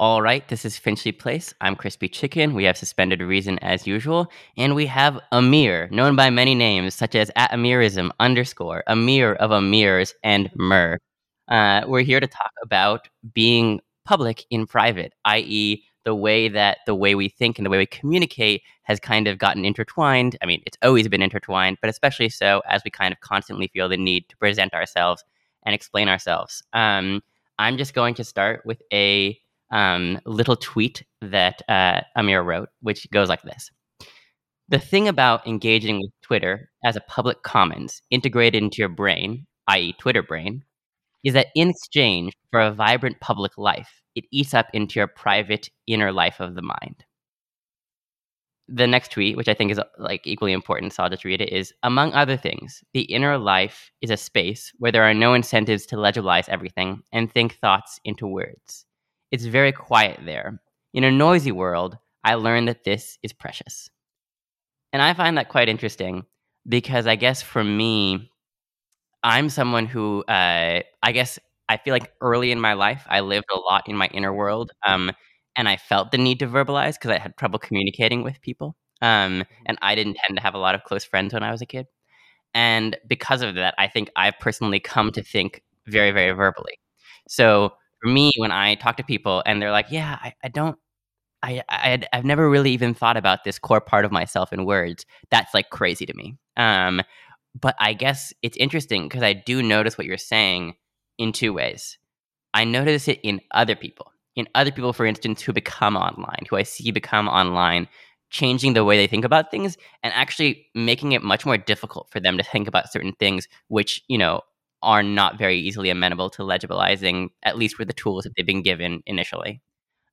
All right, this is Finchley Place. I'm Crispy Chicken. We have Suspended Reason as usual. And we have Amir, known by many names, such as at Amirism underscore, Amir of Amirs, and Mur. Uh, we're here to talk about being public in private, i.e., the way that the way we think and the way we communicate has kind of gotten intertwined. I mean, it's always been intertwined, but especially so as we kind of constantly feel the need to present ourselves and explain ourselves. Um, I'm just going to start with a um, little tweet that uh, Amir wrote, which goes like this. The thing about engaging with Twitter as a public commons integrated into your brain, i.e., Twitter brain, is that in exchange for a vibrant public life, it eats up into your private inner life of the mind. The next tweet, which I think is like equally important, so I'll just read it, is among other things, the inner life is a space where there are no incentives to legibilize everything and think thoughts into words. It's very quiet there. In a noisy world, I learned that this is precious. And I find that quite interesting because I guess for me, I'm someone who uh, I guess I feel like early in my life, I lived a lot in my inner world. Um, and I felt the need to verbalize because I had trouble communicating with people. Um, and I didn't tend to have a lot of close friends when I was a kid. And because of that, I think I've personally come to think very, very verbally. So for me, when I talk to people and they're like, "Yeah, I, I don't, I, I, I've never really even thought about this core part of myself in words," that's like crazy to me. Um, but I guess it's interesting because I do notice what you're saying in two ways. I notice it in other people, in other people, for instance, who become online, who I see become online, changing the way they think about things and actually making it much more difficult for them to think about certain things, which, you know, are not very easily amenable to legibilizing, at least with the tools that they've been given initially.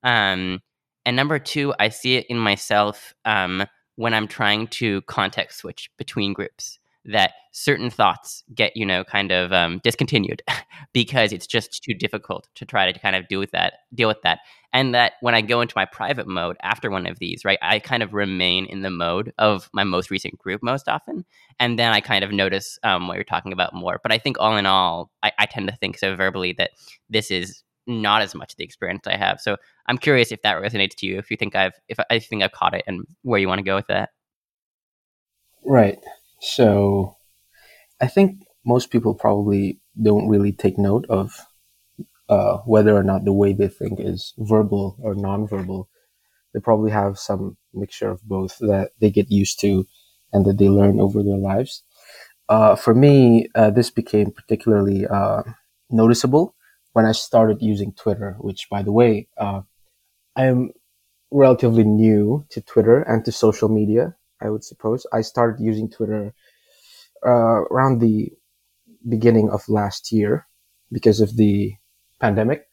Um, and number two, I see it in myself um, when I'm trying to context switch between groups that certain thoughts get you know kind of um, discontinued because it's just too difficult to try to kind of deal with that deal with that. And that when i go into my private mode after one of these right i kind of remain in the mode of my most recent group most often and then i kind of notice um, what you're talking about more. But i think all in all I, I tend to think so verbally that this is not as much the experience i have. So i'm curious if that resonates to you if you think i've if i think i've caught it and where you want to go with that. Right so I think most people probably don't really take note of uh, whether or not the way they think is verbal or nonverbal. They probably have some mixture of both that they get used to and that they learn over their lives. Uh, for me, uh, this became particularly uh, noticeable when I started using Twitter, which, by the way, uh, I am relatively new to Twitter and to social media. I would suppose. I started using Twitter uh, around the beginning of last year because of the pandemic.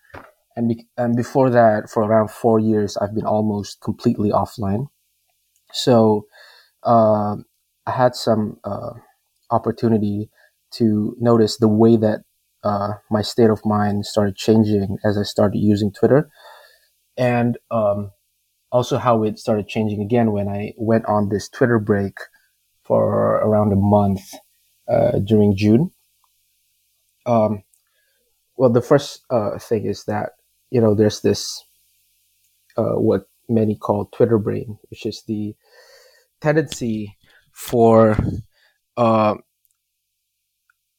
And, be- and before that, for around four years, I've been almost completely offline. So uh, I had some uh, opportunity to notice the way that uh, my state of mind started changing as I started using Twitter. And um, also how it started changing again when I went on this Twitter break for around a month uh, during June. Um, well, the first uh, thing is that you know there's this uh, what many call Twitter brain, which is the tendency for uh,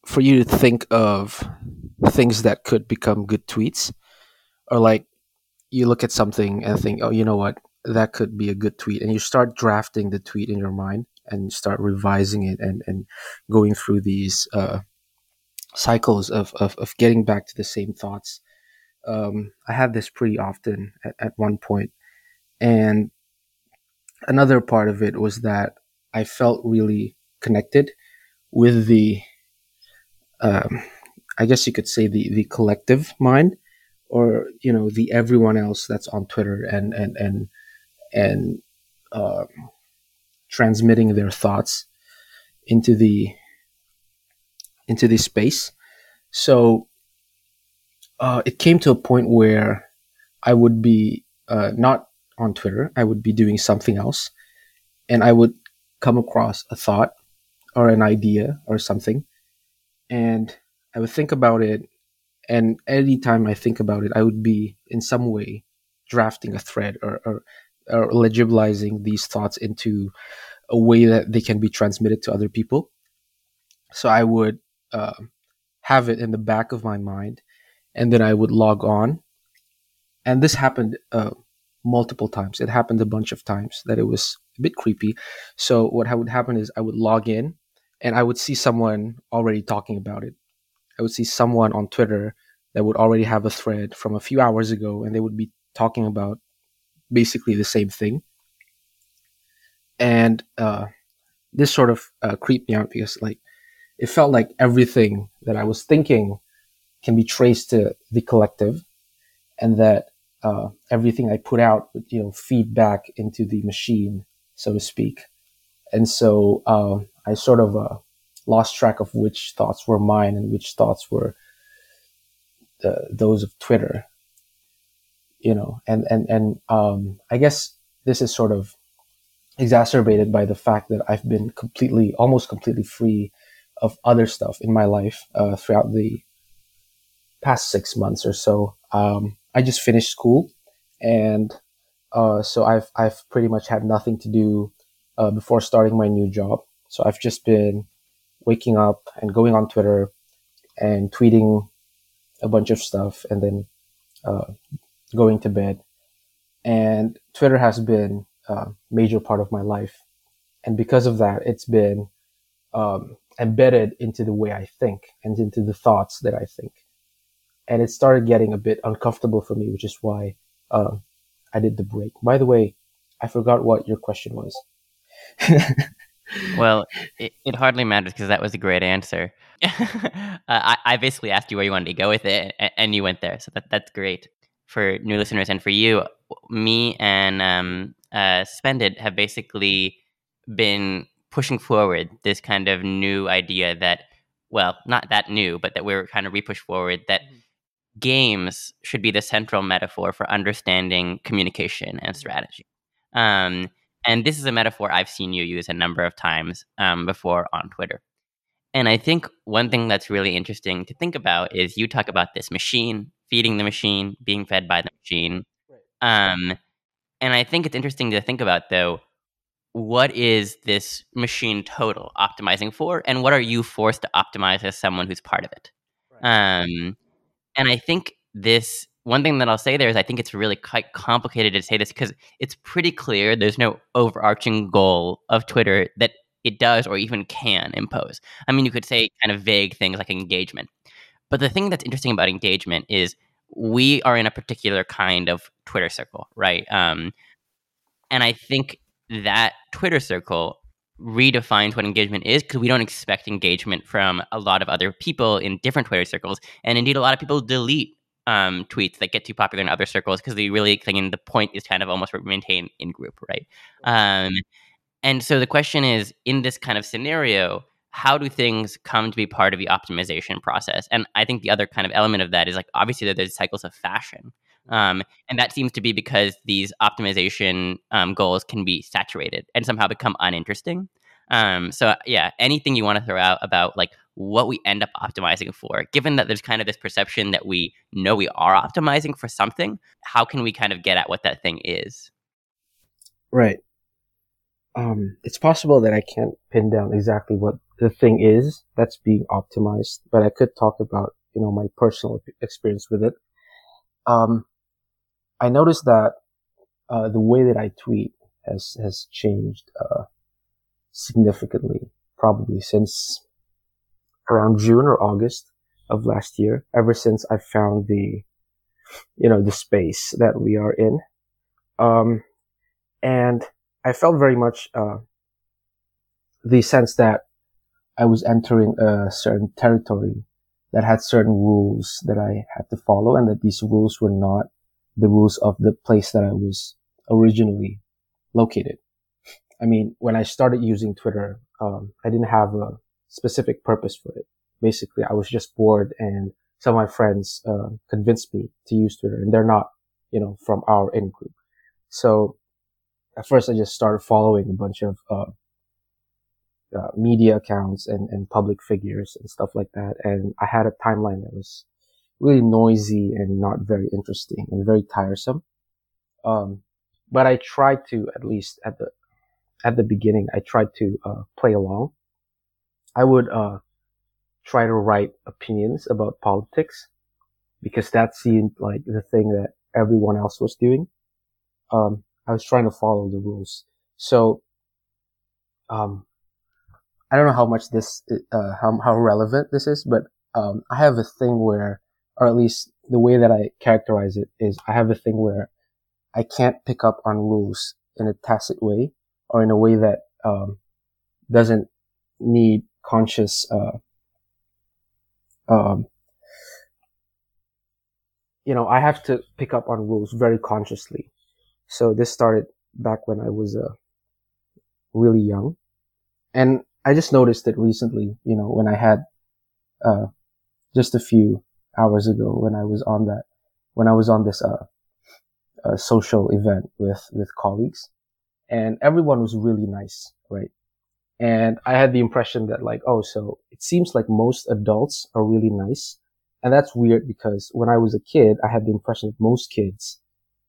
for you to think of things that could become good tweets, or like you look at something and think, oh, you know what, that could be a good tweet, and you start drafting the tweet in your mind and start revising it and and going through these uh, cycles of, of of getting back to the same thoughts. Um, I had this pretty often at, at one point, and another part of it was that I felt really connected with the, um, I guess you could say the the collective mind or you know the everyone else that's on Twitter and and and and uh, transmitting their thoughts into the into this space. So uh, it came to a point where I would be uh, not on Twitter. I would be doing something else, and I would come across a thought or an idea or something, and I would think about it and anytime I think about it, I would be in some way drafting a thread or, or, or legibilizing these thoughts into a way that they can be transmitted to other people. So I would uh, have it in the back of my mind, and then I would log on. And this happened uh, multiple times. It happened a bunch of times that it was a bit creepy. So what would happen is I would log in, and I would see someone already talking about it. I would see someone on Twitter that would already have a thread from a few hours ago, and they would be talking about basically the same thing. And uh, this sort of uh, creeped me out because, like, it felt like everything that I was thinking can be traced to the collective, and that uh, everything I put out would, you know, feed back into the machine, so to speak. And so uh, I sort of uh, lost track of which thoughts were mine and which thoughts were the, those of Twitter. You know, and and and um, I guess this is sort of exacerbated by the fact that I've been completely, almost completely free of other stuff in my life uh, throughout the past six months or so. Um, I just finished school, and uh, so I've I've pretty much had nothing to do uh, before starting my new job. So I've just been waking up and going on Twitter and tweeting a bunch of stuff, and then uh, going to bed. And Twitter has been a major part of my life, and because of that, it's been um, embedded into the way I think and into the thoughts that I think. And it started getting a bit uncomfortable for me, which is why uh, I did the break. By the way, I forgot what your question was. well, it, it, hardly matters because that was a great answer. uh, I, I, basically asked you where you wanted to go with it, and, and you went there. So that, that's great for new listeners and for you. Me and um, uh, Suspended have basically been pushing forward this kind of new idea that, well, not that new, but that we're kind of repush forward that mm-hmm. games should be the central metaphor for understanding communication and mm-hmm. strategy. Um, and this is a metaphor I've seen you use a number of times um, before on Twitter. And I think one thing that's really interesting to think about is you talk about this machine, feeding the machine, being fed by the machine. Um, and I think it's interesting to think about, though, what is this machine total optimizing for and what are you forced to optimize as someone who's part of it um, and i think this one thing that i'll say there is i think it's really quite complicated to say this because it's pretty clear there's no overarching goal of twitter that it does or even can impose. I mean you could say kind of vague things like engagement. But the thing that's interesting about engagement is we are in a particular kind of twitter circle right? Um, and i think that Twitter circle redefines what engagement is because we don't expect engagement from a lot of other people in different Twitter circles. And indeed, a lot of people delete um, tweets that get too popular in other circles because they really think the point is kind of almost maintain in group, right? Um, and so the question is in this kind of scenario, how do things come to be part of the optimization process? And I think the other kind of element of that is like obviously there's cycles of fashion. Um, and that seems to be because these optimization um, goals can be saturated and somehow become uninteresting. Um, so yeah, anything you want to throw out about like what we end up optimizing for, given that there's kind of this perception that we know we are optimizing for something, how can we kind of get at what that thing is? Right. Um, it's possible that I can't pin down exactly what the thing is that's being optimized, but I could talk about, you know, my personal experience with it. Um, I noticed that uh, the way that I tweet has has changed uh, significantly, probably since around June or August of last year. Ever since I found the, you know, the space that we are in, um, and I felt very much uh, the sense that I was entering a certain territory that had certain rules that I had to follow, and that these rules were not the rules of the place that I was originally located. I mean, when I started using Twitter, um, I didn't have a specific purpose for it. Basically, I was just bored and some of my friends, uh, convinced me to use Twitter and they're not, you know, from our in group. So at first I just started following a bunch of, uh, uh, media accounts and, and public figures and stuff like that. And I had a timeline that was really noisy and not very interesting and very tiresome. Um, but I tried to at least at the at the beginning, I tried to uh, play along. I would uh, try to write opinions about politics because that seemed like the thing that everyone else was doing. Um, I was trying to follow the rules. So, um, I don't know how much this, uh, how, how relevant this is, but, um, I have a thing where, or at least the way that I characterize it is I have a thing where I can't pick up on rules in a tacit way or in a way that, um, doesn't need conscious, uh, um, you know, I have to pick up on rules very consciously. So this started back when I was uh, really young. And I just noticed it recently, you know, when I had uh, just a few hours ago when I was on that, when I was on this uh, social event with, with colleagues. And everyone was really nice, right? And I had the impression that like, oh, so it seems like most adults are really nice. And that's weird because when I was a kid, I had the impression that most kids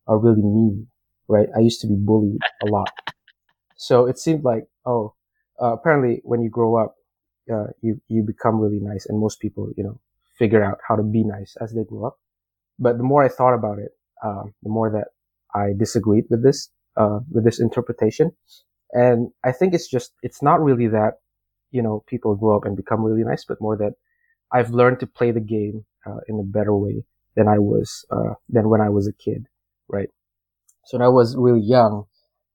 are really mean, right? I used to be bullied a lot. So it seemed like, oh, uh, apparently when you grow up, uh, you, you become really nice and most people, you know, figure out how to be nice as they grow up. But the more I thought about it, um, the more that I disagreed with this, uh, with this interpretation. And I think it's just, it's not really that, you know, people grow up and become really nice, but more that I've learned to play the game, uh, in a better way than I was, uh, than when I was a kid, right? So when I was really young,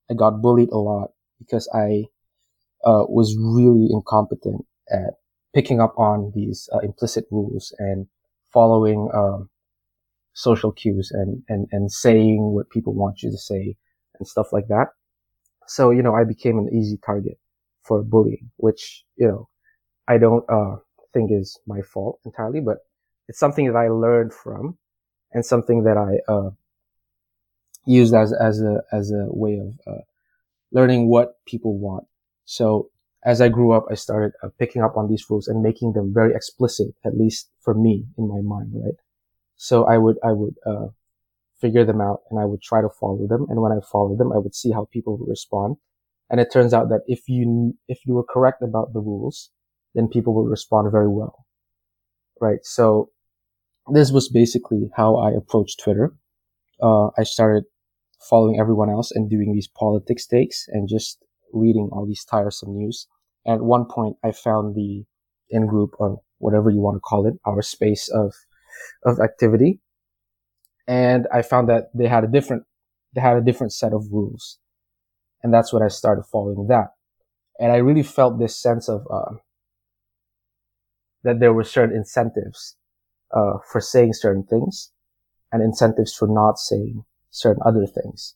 I got bullied a lot because I, uh, was really incompetent at picking up on these uh, implicit rules and following, um, social cues and, and, and saying what people want you to say and stuff like that. So, you know, I became an easy target for bullying, which, you know, I don't, uh, think is my fault entirely, but it's something that I learned from and something that I, uh, used as, as a, as a way of, uh, learning what people want. So as I grew up, I started uh, picking up on these rules and making them very explicit, at least for me in my mind, right? So I would, I would, uh, figure them out and I would try to follow them. And when I followed them, I would see how people would respond. And it turns out that if you, if you were correct about the rules, then people would respond very well. Right. So this was basically how I approached Twitter. Uh, I started following everyone else and doing these politics takes and just reading all these tiresome news. And at one point, I found the in group or whatever you want to call it, our space of, of activity and I found that they had a different, they had a different set of rules. And that's when I started following that. And I really felt this sense of, uh, that there were certain incentives, uh, for saying certain things and incentives for not saying certain other things.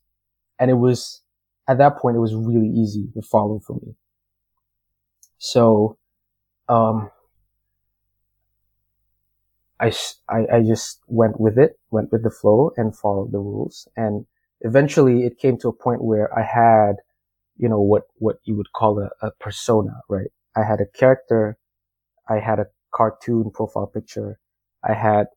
And it was, at that point, it was really easy to follow for me. So, um, I, I, I just went with it, went with the flow and followed the rules. And eventually it came to a point where I had, you know, what, what you would call a, a persona, right? I had a character. I had a cartoon profile picture. I had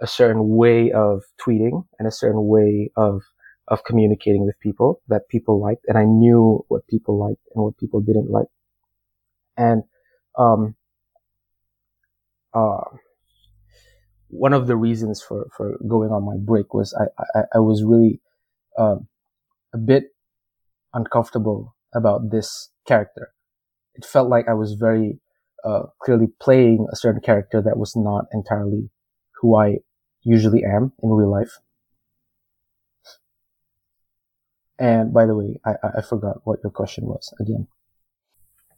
a certain way of tweeting and a certain way of, of communicating with people that people liked. And I knew what people liked and what people didn't like. And, um, uh, one of the reasons for, for going on my break was I, I, I was really um, a bit uncomfortable about this character. It felt like I was very uh, clearly playing a certain character that was not entirely who I usually am in real life. And by the way, I, I forgot what your question was again.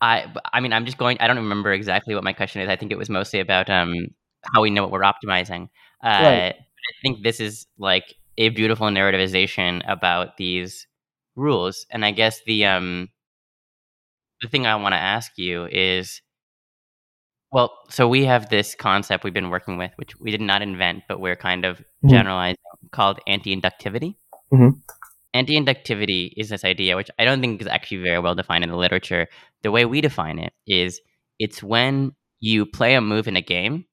I I mean I'm just going. I don't remember exactly what my question is. I think it was mostly about um how we know what we're optimizing. Uh, right. I think this is like a beautiful narrativization about these rules, and I guess the um the thing I want to ask you is, well, so we have this concept we've been working with, which we did not invent, but we're kind of mm-hmm. generalizing, called anti-inductivity. Mm-hmm. Anti-inductivity is this idea, which I don't think is actually very well defined in the literature. The way we define it is, it's when you play a move in a game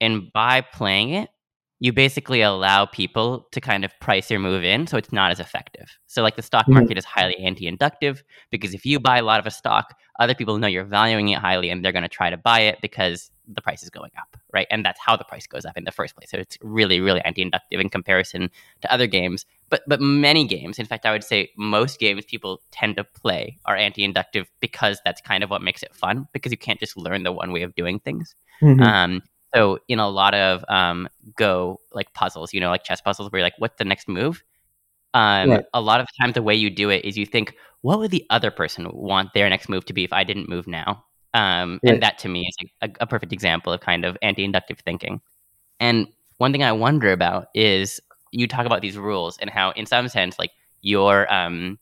and by playing it, you basically allow people to kind of price your move in so it's not as effective. So like the stock market mm-hmm. is highly anti-inductive because if you buy a lot of a stock, other people know you're valuing it highly and they're going to try to buy it because the price is going up, right? And that's how the price goes up in the first place. So it's really really anti-inductive in comparison to other games. But but many games, in fact, I would say most games people tend to play are anti-inductive because that's kind of what makes it fun because you can't just learn the one way of doing things. Mm-hmm. Um, so in a lot of um, Go like puzzles, you know, like chess puzzles, where you're like, what's the next move? Um, right. A lot of the time, the way you do it is you think, what would the other person want their next move to be if I didn't move now? Um, right. And that to me is a, a perfect example of kind of anti-inductive thinking. And one thing I wonder about is you talk about these rules and how, in some sense, like your um,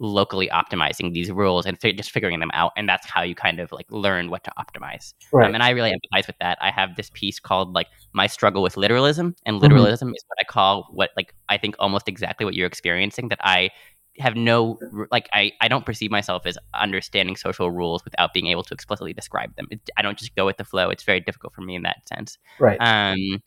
locally optimizing these rules and just figuring them out and that's how you kind of like learn what to optimize right. Um, and i really empathize with that i have this piece called like my struggle with literalism and mm-hmm. literalism mm-hmm. is what i call what like i think almost exactly what you're experiencing that i have no like I, I don't perceive myself as understanding social rules without being able to explicitly describe them it, i don't just go with the flow it's very difficult for me in that sense right um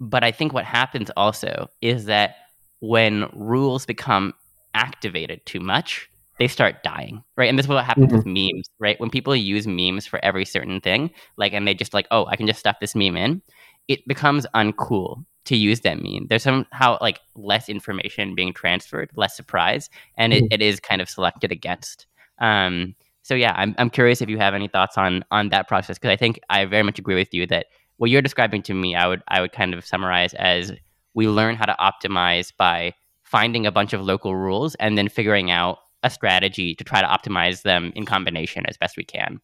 but i think what happens also is that when rules become activated too much, they start dying, right? And this is what happens mm-hmm. with memes, right? When people use memes for every certain thing, like, and they just like, oh, I can just stuff this meme in, it becomes uncool to use that meme. There's somehow like less information being transferred, less surprise, and it, mm-hmm. it is kind of selected against. Um, so yeah, I'm I'm curious if you have any thoughts on on that process because I think I very much agree with you that what you're describing to me, I would I would kind of summarize as we learn how to optimize by finding a bunch of local rules and then figuring out a strategy to try to optimize them in combination as best we can.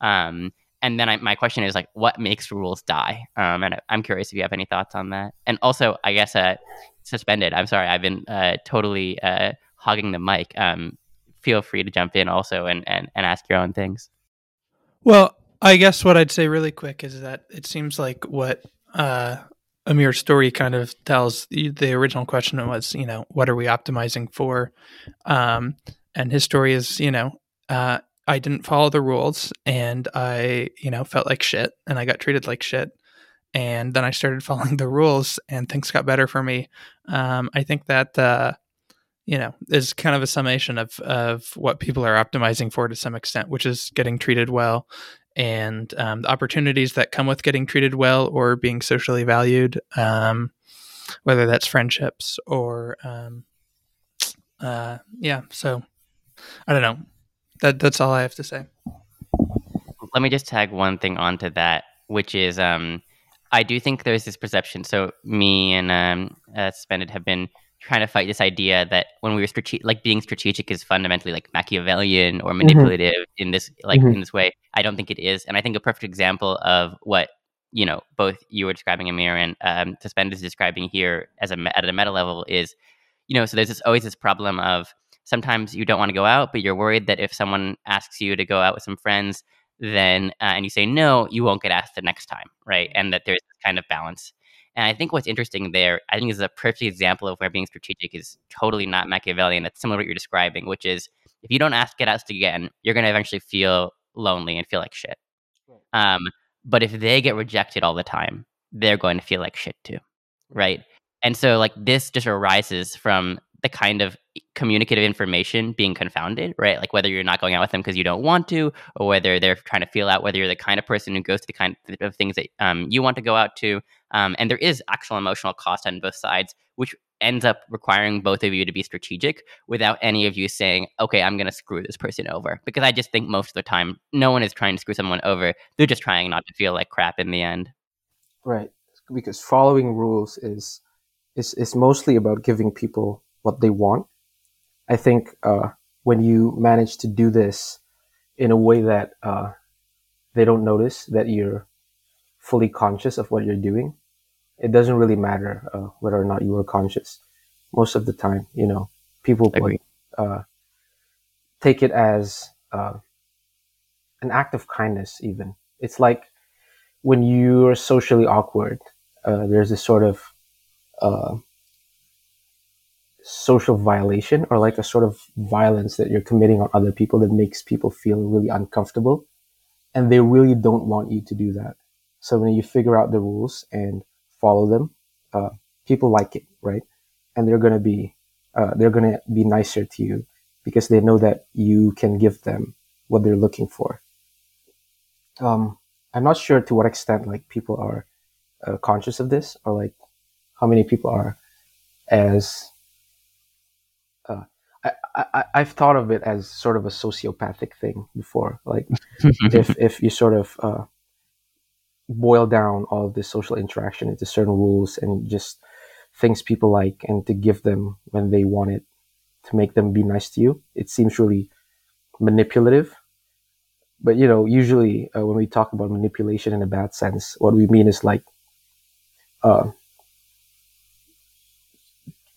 Um, and then I, my question is like, what makes rules die? Um, and I'm curious if you have any thoughts on that. And also, I guess uh, suspended. I'm sorry, I've been uh, totally uh, hogging the mic. Um, feel free to jump in also and, and, and ask your own things. Well, I guess what I'd say really quick is that it seems like what uh, Amir's story kind of tells the original question was, you know, what are we optimizing for? Um, and his story is, you know, uh, I didn't follow the rules and I, you know, felt like shit and I got treated like shit. And then I started following the rules and things got better for me. Um, I think that, uh, you know, is kind of a summation of, of what people are optimizing for to some extent, which is getting treated well and um, the opportunities that come with getting treated well or being socially valued, um, whether that's friendships or, um, uh, yeah. So I don't know. That that's all I have to say. Let me just tag one thing onto that, which is um, I do think there's this perception. So me and um, uh, Suspended have been trying to fight this idea that when we were strategic, like being strategic is fundamentally like Machiavellian or mm-hmm. manipulative mm-hmm. in this like mm-hmm. in this way. I don't think it is, and I think a perfect example of what you know both you were describing Amir and um, Suspend is describing here as a at a meta level is, you know, so there's this always this problem of sometimes you don't want to go out, but you're worried that if someone asks you to go out with some friends, then uh, and you say no, you won't get asked the next time, right? And that there's this kind of balance. And I think what's interesting there, I think is a perfect example of where being strategic is totally not Machiavellian. That's similar to what you're describing, which is if you don't ask get asked again, you're going to eventually feel lonely and feel like shit. Um, but if they get rejected all the time, they're going to feel like shit too, right? And so like this just arises from the kind of communicative information being confounded, right? Like whether you're not going out with them because you don't want to, or whether they're trying to feel out whether you're the kind of person who goes to the kind of things that um, you want to go out to. Um, and there is actual emotional cost on both sides, which ends up requiring both of you to be strategic without any of you saying, okay, I'm going to screw this person over. Because I just think most of the time, no one is trying to screw someone over. They're just trying not to feel like crap in the end. Right. Because following rules is is, is mostly about giving people what they want. I think uh, when you manage to do this in a way that uh, they don't notice that you're fully conscious of what you're doing, it doesn't really matter uh, whether or not you are conscious. Most of the time, you know, people uh, take it as uh, an act of kindness. Even it's like when you're socially awkward, uh, there's this sort of social violation or like a sort of violence that you're committing on other people that makes people feel really uncomfortable. And they really don't want you to do that. So when you figure out the rules and follow them, uh, people like it, right? And they're gonna be uh, they're gonna be nicer to you because they know that you can give them what they're looking for. Um, I'm not sure to what extent like people are uh, conscious of this, or like how many people are as uh, I, I I've thought of it as sort of a sociopathic thing before. Like if if you sort of uh, boil down all of this social interaction into certain rules and just things people like and to give them when they want it to make them be nice to you. It seems really manipulative. But you know, usually uh, when we talk about manipulation in a bad sense, what we mean is like, uh,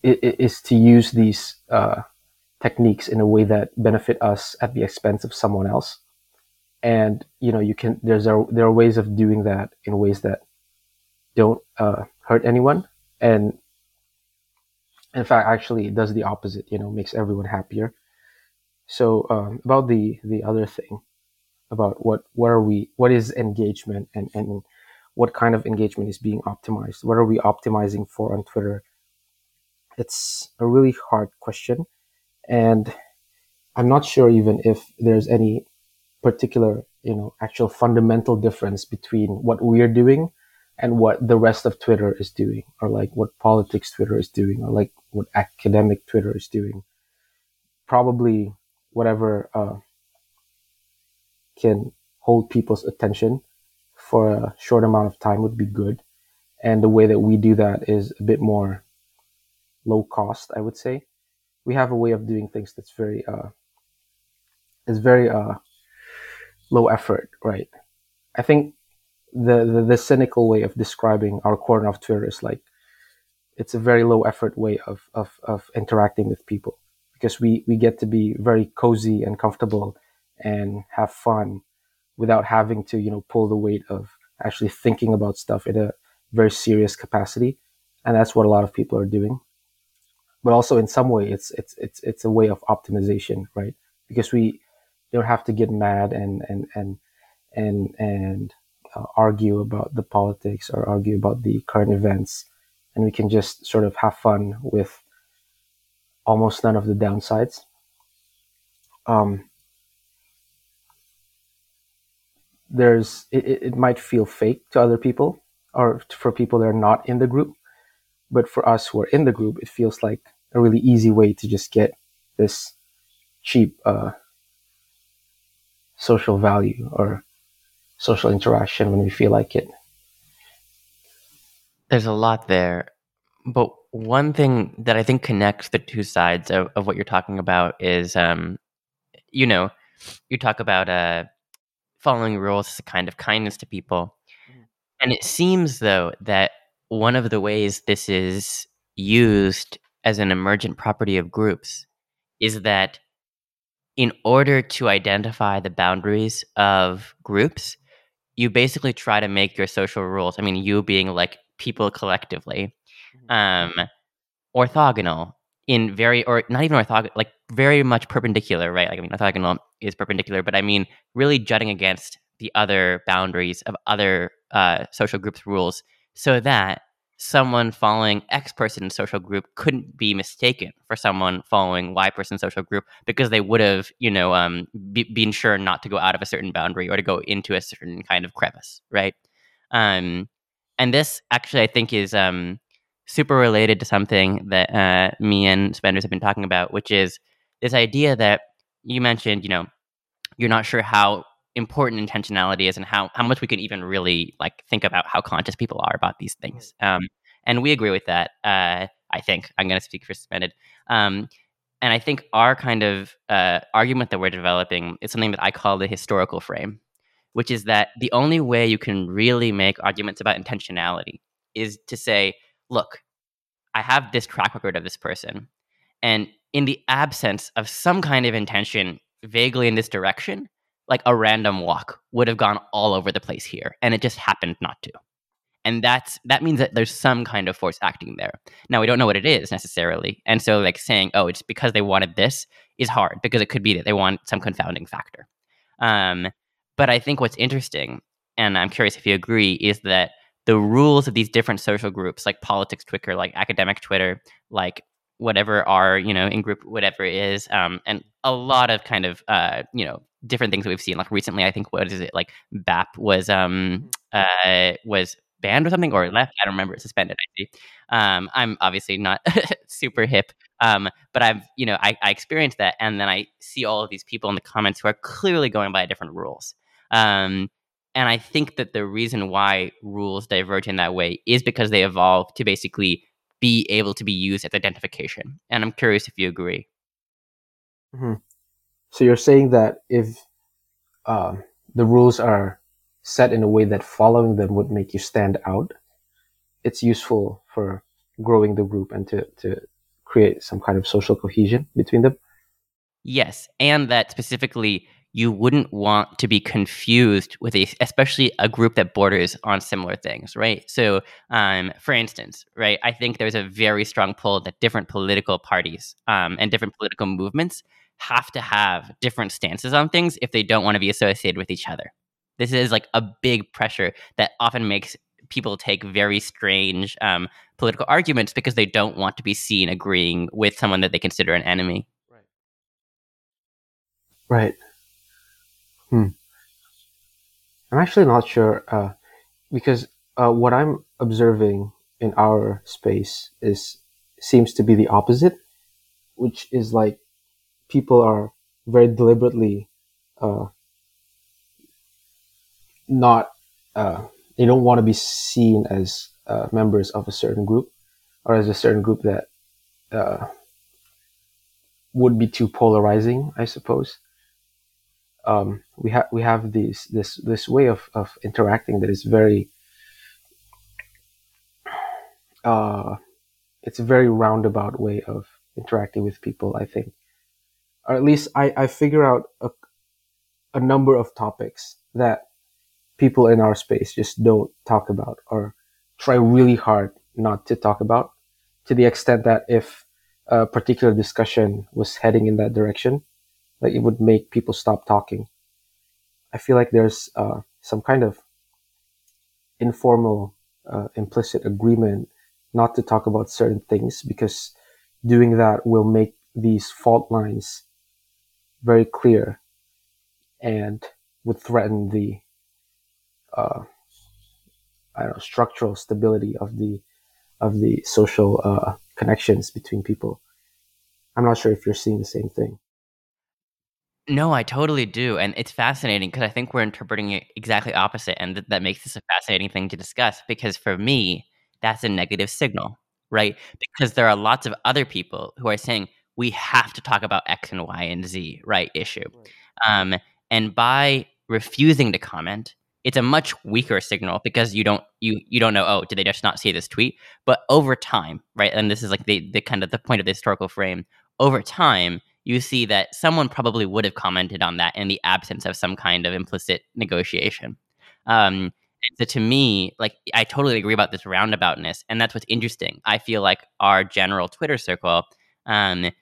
is to use these uh, techniques in a way that benefit us at the expense of someone else. And you know, you can there's there are ways of doing that in ways that don't uh, hurt anyone, and in fact, actually, it does the opposite. You know, makes everyone happier. So um, about the the other thing, about what what are we what is engagement and and what kind of engagement is being optimized? What are we optimizing for on Twitter? It's a really hard question, and I'm not sure even if there's any particular you know actual fundamental difference between what we're doing and what the rest of Twitter is doing, or like what politics Twitter is doing, or like what academic Twitter is doing. Probably whatever uh, can hold people's attention for a short amount of time would be good. And the way that we do that is a bit more low cost, I would say. We have a way of doing things that's very, uh, is very uh, low effort, right? I think the, the, the cynical way of describing our corner of Twitter is like it's a very low effort way of, of, of interacting with people because we, we get to be very cozy and comfortable and have fun without having to you know pull the weight of actually thinking about stuff in a very serious capacity and that's what a lot of people are doing but also in some way it's it's it's it's a way of optimization right because we don't have to get mad and and and and and uh, argue about the politics or argue about the current events, and we can just sort of have fun with almost none of the downsides. Um, there's it, it might feel fake to other people or for people that are not in the group, but for us who are in the group, it feels like a really easy way to just get this cheap uh, social value or social interaction when we feel like it. There's a lot there. But one thing that I think connects the two sides of, of what you're talking about is, um, you know, you talk about uh, following rules as a kind of kindness to people. Mm-hmm. And it seems, though, that one of the ways this is used as an emergent property of groups is that in order to identify the boundaries of groups, you basically try to make your social rules. I mean, you being like people collectively, mm-hmm. um, orthogonal in very or not even orthogonal, like very much perpendicular, right? Like I mean, orthogonal is perpendicular, but I mean really jutting against the other boundaries of other uh, social groups' rules, so that someone following X person social group couldn't be mistaken for someone following Y person social group because they would have, you know, um, be, been sure not to go out of a certain boundary or to go into a certain kind of crevice, right? Um, and this actually, I think, is um, super related to something that uh, me and Spenders have been talking about, which is this idea that you mentioned, you know, you're not sure how important intentionality is and how, how much we can even really like think about how conscious people are about these things. Um, and we agree with that. Uh, I think I'm going to speak for suspended. Um, and I think our kind of uh, argument that we're developing is something that I call the historical frame, which is that the only way you can really make arguments about intentionality is to say, look, I have this track record of this person. And in the absence of some kind of intention vaguely in this direction, like a random walk would have gone all over the place here and it just happened not to. And that's that means that there's some kind of force acting there. Now we don't know what it is necessarily and so like saying oh it's because they wanted this is hard because it could be that they want some confounding factor. Um, but i think what's interesting and i'm curious if you agree is that the rules of these different social groups, like politics Twitter, like academic Twitter, like whatever our you know in group whatever it is, um, and a lot of kind of uh, you know different things that we've seen. Like recently, I think what is it like BAP was um uh was banned or something or left. I don't remember. Suspended. I see. Um, I'm obviously not super hip, um, but I've you know I, I experienced that, and then I see all of these people in the comments who are clearly going by different rules. Um, and I think that the reason why rules diverge in that way is because they evolve to basically be able to be used as identification. And I'm curious if you agree. Mm-hmm. So you're saying that if um, the rules are set in a way that following them would make you stand out, it's useful for growing the group and to, to create some kind of social cohesion between them. Yes, and that specifically you wouldn't want to be confused with a especially a group that borders on similar things right? So um, for instance right i think there's a very strong pull that different political parties um, and different political movements have to have different stances on things if they don't want to be associated with each other. This is like a big pressure that often makes people take very strange um, political arguments because they don't want to be seen agreeing with someone that they consider an enemy. Right. Right Hmm. I'm actually not sure uh, because uh, what I'm observing in our space is seems to be the opposite, which is like people are very deliberately uh, not uh, they don't want to be seen as uh, members of a certain group or as a certain group that uh, would be too polarizing, I suppose um, we have we have this this this way of, of interacting that is very uh, it's a very roundabout way of interacting with people. I think, or at least I I figure out a a number of topics that people in our space just don't talk about or try really hard not to talk about to the extent that if a particular discussion was heading in that direction like it would make people stop talking. I feel like there's uh, some kind of informal, uh, implicit agreement not to talk about certain things because doing that will make these fault lines very clear and would threaten the uh, I don't know structural stability of the of the social uh, connections between people. I'm not sure if you're seeing the same thing. No, I totally do, and it's fascinating because I think we're interpreting it exactly opposite, and th- that makes this a fascinating thing to discuss. Because for me, that's a negative signal, right? Because there are lots of other people who are saying we have to talk about X and Y and Z, right? Issue, um, and by refusing to comment, it's a much weaker signal because you don't you you don't know. Oh, did they just not see this tweet? But over time, right? And this is like the the kind of the point of the historical frame. Over time you see that someone probably would have commented on that in the absence of some kind of implicit negotiation. Um, so to me, like I totally agree about this roundaboutness, and that's what's interesting. I feel like our general Twitter circle um,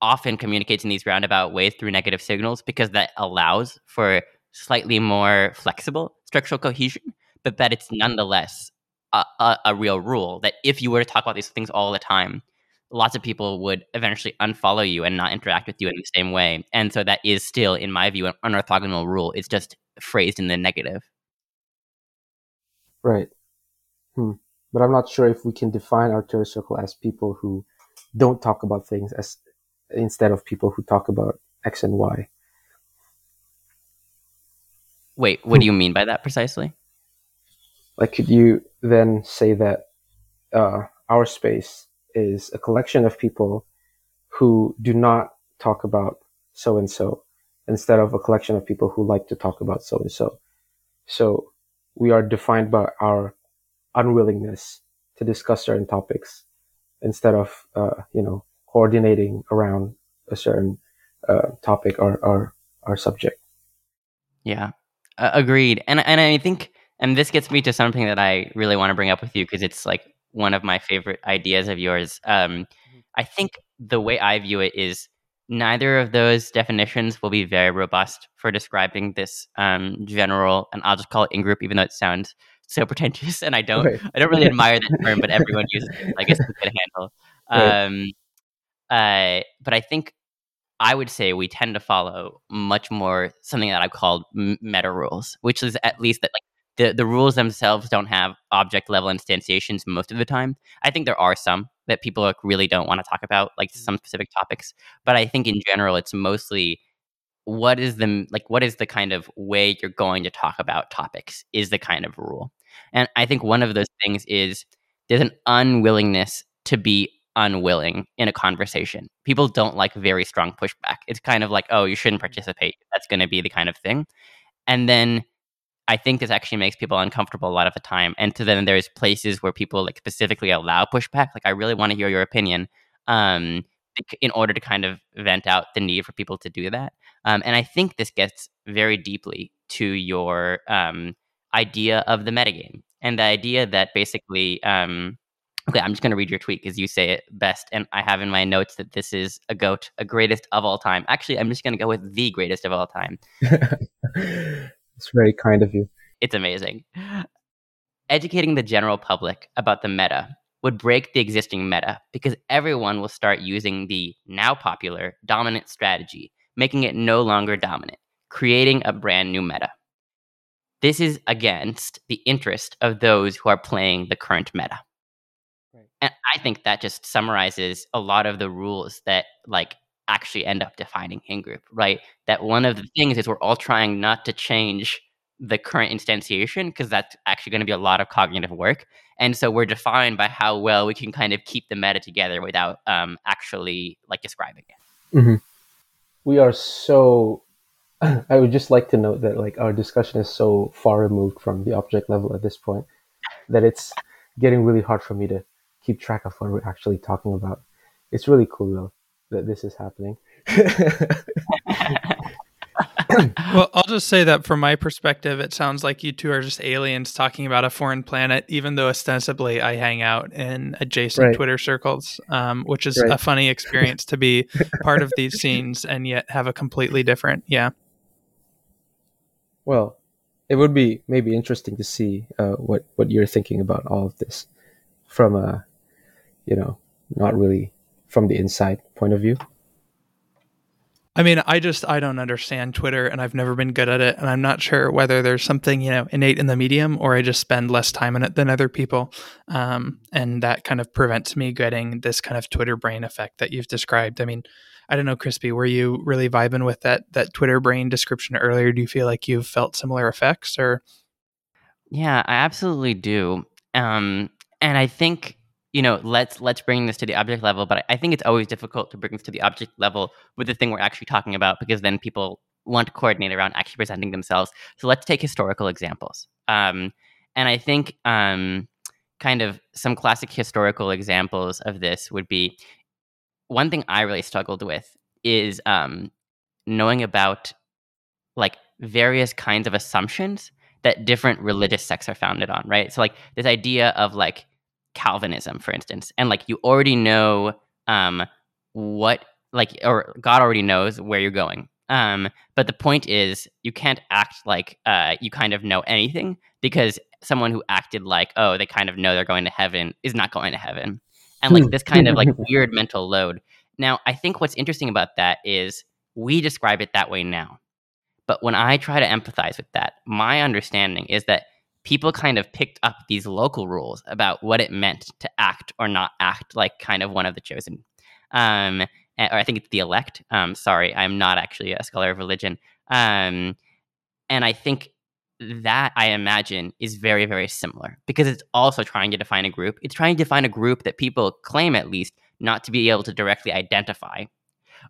often communicates in these roundabout ways through negative signals because that allows for slightly more flexible structural cohesion, but that it's nonetheless a, a, a real rule that if you were to talk about these things all the time, lots of people would eventually unfollow you and not interact with you in the same way. And so that is still, in my view, an orthogonal rule. It's just phrased in the negative. Right. Hmm. But I'm not sure if we can define our Twitter circle as people who don't talk about things as instead of people who talk about X and Y. Wait, what do you mean by that precisely? Like, could you then say that uh, our space is a collection of people who do not talk about so and so instead of a collection of people who like to talk about so and so. So we are defined by our unwillingness to discuss certain topics instead of, uh, you know, coordinating around a certain uh, topic or, or, or subject. Yeah, uh, agreed. And, and I think, and this gets me to something that I really want to bring up with you because it's like one of my favorite ideas of yours. Um, mm-hmm. I think the way I view it is neither of those definitions will be very robust for describing this um, general, and I'll just call it in group, even though it sounds so pretentious, and I don't right. I don't really admire that term, but everyone uses it. I guess it's a good handle. Right. Um, uh, but I think I would say we tend to follow much more something that I've called meta rules, which is at least that like the, the rules themselves don't have object level instantiations most of the time. I think there are some that people like, really don't want to talk about, like mm-hmm. some specific topics. But I think in general, it's mostly what is the like what is the kind of way you're going to talk about topics is the kind of rule. And I think one of those things is there's an unwillingness to be unwilling in a conversation. People don't like very strong pushback. It's kind of like, oh, you shouldn't participate. That's going to be the kind of thing. And then I think this actually makes people uncomfortable a lot of the time. And to then there's places where people like specifically allow pushback. Like, I really want to hear your opinion. Um, in order to kind of vent out the need for people to do that. Um, and I think this gets very deeply to your um, idea of the metagame and the idea that basically um, Okay, I'm just going to read your tweet because you say it best. And I have in my notes that this is a GOAT, a greatest of all time. Actually, I'm just going to go with the greatest of all time. it's very kind of you. It's amazing. Educating the general public about the meta would break the existing meta because everyone will start using the now popular dominant strategy, making it no longer dominant, creating a brand new meta. This is against the interest of those who are playing the current meta. Right. And I think that just summarizes a lot of the rules that like actually end up defining in group, right? That one of the things is we're all trying not to change the current instantiation because that's actually going to be a lot of cognitive work. And so we're defined by how well we can kind of keep the meta together without um, actually like describing it. Mm-hmm. We are so. I would just like to note that like our discussion is so far removed from the object level at this point that it's getting really hard for me to keep track of what we're actually talking about. It's really cool though that this is happening. well, I'll just say that from my perspective, it sounds like you two are just aliens talking about a foreign planet, even though ostensibly I hang out in adjacent right. Twitter circles, um, which is right. a funny experience to be part of these scenes and yet have a completely different, yeah. Well, it would be maybe interesting to see uh, what what you're thinking about all of this from a you know, not really from the inside point of view. I mean, I just I don't understand Twitter and I've never been good at it and I'm not sure whether there's something, you know, innate in the medium or I just spend less time in it than other people. Um, and that kind of prevents me getting this kind of Twitter brain effect that you've described. I mean, I don't know, Crispy, were you really vibing with that that Twitter brain description earlier? Do you feel like you've felt similar effects or Yeah, I absolutely do. Um, and I think you know, let's let's bring this to the object level. But I think it's always difficult to bring this to the object level with the thing we're actually talking about because then people want to coordinate around actually presenting themselves. So let's take historical examples. Um, and I think um, kind of some classic historical examples of this would be one thing I really struggled with is um, knowing about like various kinds of assumptions that different religious sects are founded on, right? So like this idea of like Calvinism, for instance, and like you already know um, what like or God already knows where you're going. Um, but the point is, you can't act like uh, you kind of know anything because someone who acted like, oh, they kind of know they're going to heaven is not going to heaven. And like this kind of like weird mental load. Now, I think what's interesting about that is we describe it that way now. But when I try to empathize with that, my understanding is that people kind of picked up these local rules about what it meant to act or not act like kind of one of the chosen. Um, or I think it's the elect. Um, sorry, I'm not actually a scholar of religion. Um, and I think that I imagine is very, very similar because it's also trying to define a group. It's trying to define a group that people claim, at least, not to be able to directly identify.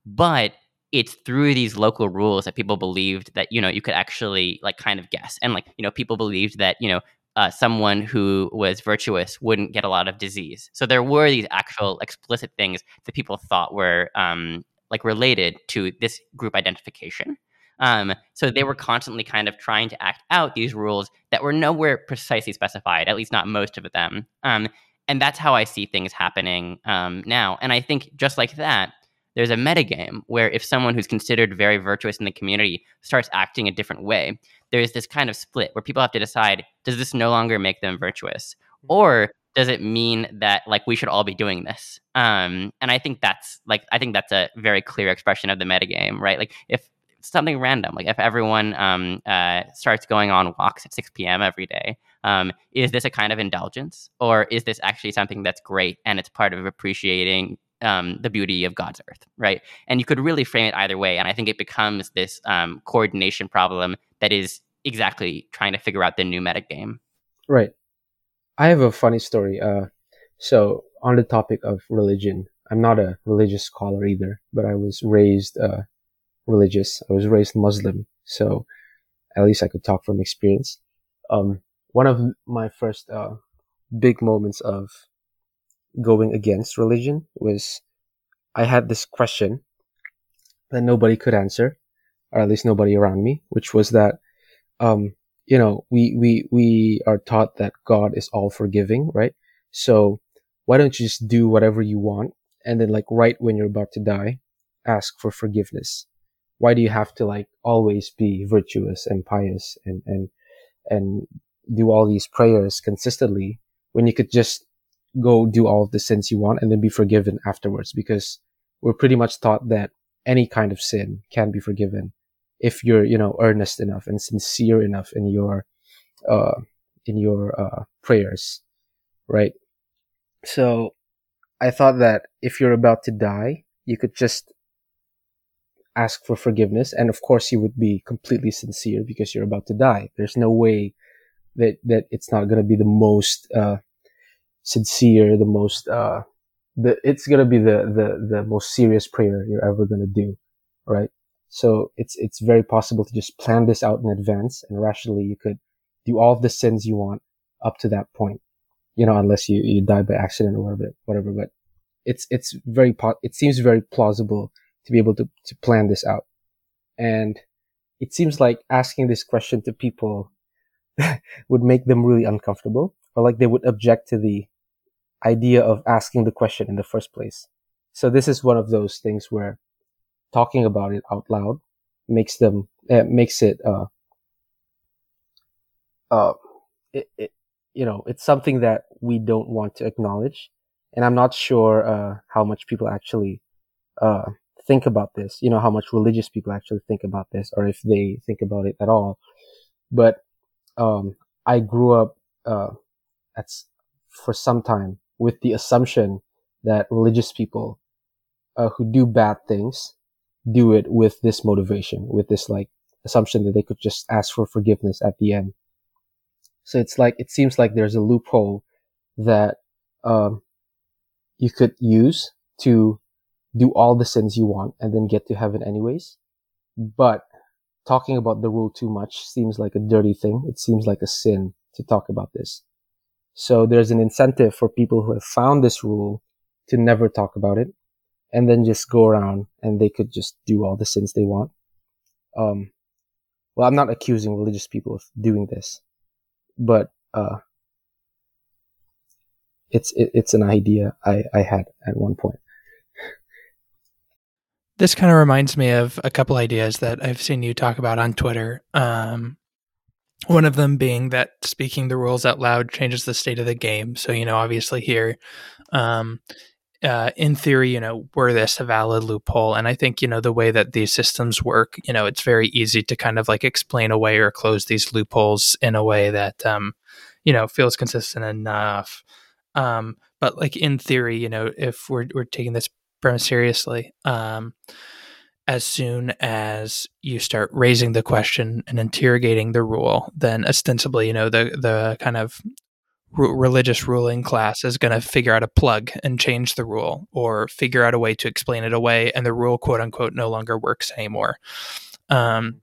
But it's through these local rules that people believed that you know you could actually like kind of guess. And like you know people believed that you know uh, someone who was virtuous wouldn't get a lot of disease. So there were these actual explicit things that people thought were um, like related to this group identification. Um, so they were constantly kind of trying to act out these rules that were nowhere precisely specified at least not most of them. Um, and that's how i see things happening um, now. And i think just like that there's a metagame where if someone who's considered very virtuous in the community starts acting a different way, there's this kind of split where people have to decide does this no longer make them virtuous? Mm-hmm. Or does it mean that like we should all be doing this? Um, and I think that's like I think that's a very clear expression of the metagame, right? Like if something random, like if everyone um, uh, starts going on walks at 6 p.m. every day, um, is this a kind of indulgence, or is this actually something that's great and it's part of appreciating um, the beauty of God's earth, right? And you could really frame it either way, and I think it becomes this um, coordination problem that is exactly trying to figure out the new metagame. Right. I have a funny story. Uh, so on the topic of religion, I'm not a religious scholar either, but I was raised uh, religious. I was raised Muslim, so at least I could talk from experience. Um, one of my first uh, big moments of going against religion was I had this question that nobody could answer, or at least nobody around me, which was that um, you know, we, we, we are taught that God is all forgiving, right? So why don't you just do whatever you want? And then like right when you're about to die, ask for forgiveness. Why do you have to like always be virtuous and pious and, and, and do all these prayers consistently when you could just go do all of the sins you want and then be forgiven afterwards? Because we're pretty much taught that any kind of sin can be forgiven if you're you know earnest enough and sincere enough in your uh in your uh prayers right so i thought that if you're about to die you could just ask for forgiveness and of course you would be completely sincere because you're about to die there's no way that that it's not going to be the most uh sincere the most uh the it's going to be the the the most serious prayer you're ever going to do right so it's, it's very possible to just plan this out in advance and rationally you could do all of the sins you want up to that point, you know, unless you, you die by accident or whatever, whatever, but it's, it's very, po- it seems very plausible to be able to, to plan this out. And it seems like asking this question to people would make them really uncomfortable or like they would object to the idea of asking the question in the first place. So this is one of those things where talking about it out loud makes them uh, makes it uh uh it, it you know it's something that we don't want to acknowledge. And i'm not sure uh how much people actually uh think about this. You know how much religious people actually think about this or if they think about it at all. But um i grew up uh at for some time with the assumption that religious people uh, who do bad things do it with this motivation, with this like assumption that they could just ask for forgiveness at the end. So it's like, it seems like there's a loophole that, um, you could use to do all the sins you want and then get to heaven anyways. But talking about the rule too much seems like a dirty thing. It seems like a sin to talk about this. So there's an incentive for people who have found this rule to never talk about it and then just go around and they could just do all the sins they want. Um, well, I'm not accusing religious people of doing this, but, uh, it's, it, it's an idea I, I had at one point. This kind of reminds me of a couple ideas that I've seen you talk about on Twitter. Um, one of them being that speaking the rules out loud changes the state of the game. So, you know, obviously here, um, uh, in theory, you know, were this a valid loophole? And I think, you know, the way that these systems work, you know, it's very easy to kind of like explain away or close these loopholes in a way that, um, you know, feels consistent enough. Um, but like in theory, you know, if we're, we're taking this premise seriously, um, as soon as you start raising the question and interrogating the rule, then ostensibly, you know, the the kind of religious ruling class is going to figure out a plug and change the rule or figure out a way to explain it away and the rule quote unquote no longer works anymore. Um,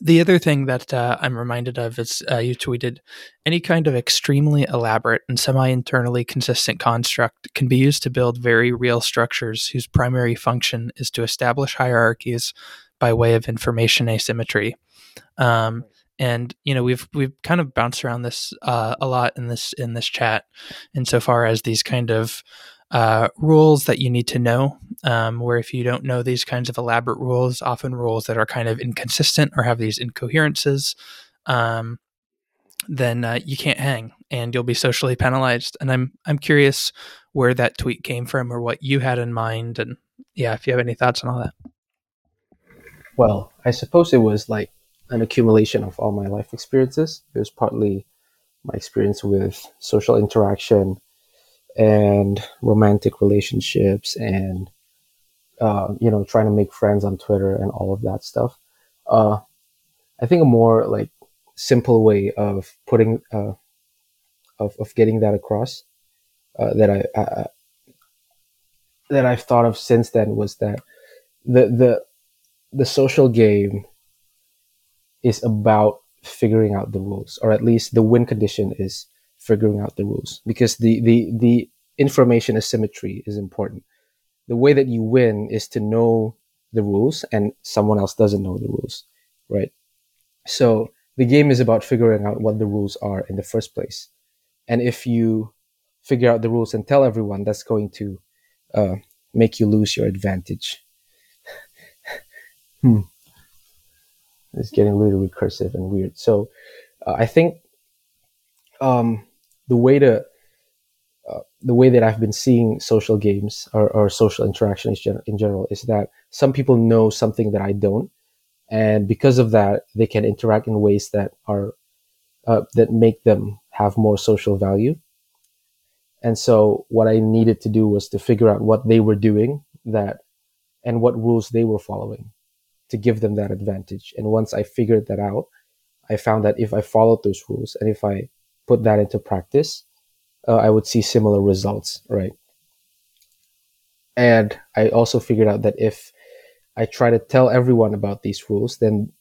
the other thing that uh, i'm reminded of is uh, you tweeted any kind of extremely elaborate and semi-internally consistent construct can be used to build very real structures whose primary function is to establish hierarchies by way of information asymmetry. Um, and you know we've we've kind of bounced around this uh, a lot in this in this chat insofar as these kind of uh, rules that you need to know. Um, where if you don't know these kinds of elaborate rules, often rules that are kind of inconsistent or have these incoherences, um, then uh, you can't hang and you'll be socially penalized. And I'm I'm curious where that tweet came from or what you had in mind, and yeah, if you have any thoughts on all that. Well, I suppose it was like an accumulation of all my life experiences. It was partly my experience with social interaction and romantic relationships and uh, you know trying to make friends on twitter and all of that stuff. Uh, i think a more like simple way of putting uh, of, of getting that across uh, that I, I that i've thought of since then was that the the the social game is about figuring out the rules, or at least the win condition is figuring out the rules because the the the information asymmetry is important. The way that you win is to know the rules and someone else doesn't know the rules, right? So the game is about figuring out what the rules are in the first place. And if you figure out the rules and tell everyone, that's going to uh, make you lose your advantage. hmm. It's getting a little recursive and weird. So uh, I think um, the way to uh, the way that I've been seeing social games or, or social interaction in general is that some people know something that I don't, and because of that, they can interact in ways that are uh, that make them have more social value. And so, what I needed to do was to figure out what they were doing that, and what rules they were following, to give them that advantage. And once I figured that out, I found that if I followed those rules and if I put that into practice, uh, I would see similar results, right? And I also figured out that if I try to tell everyone about these rules, then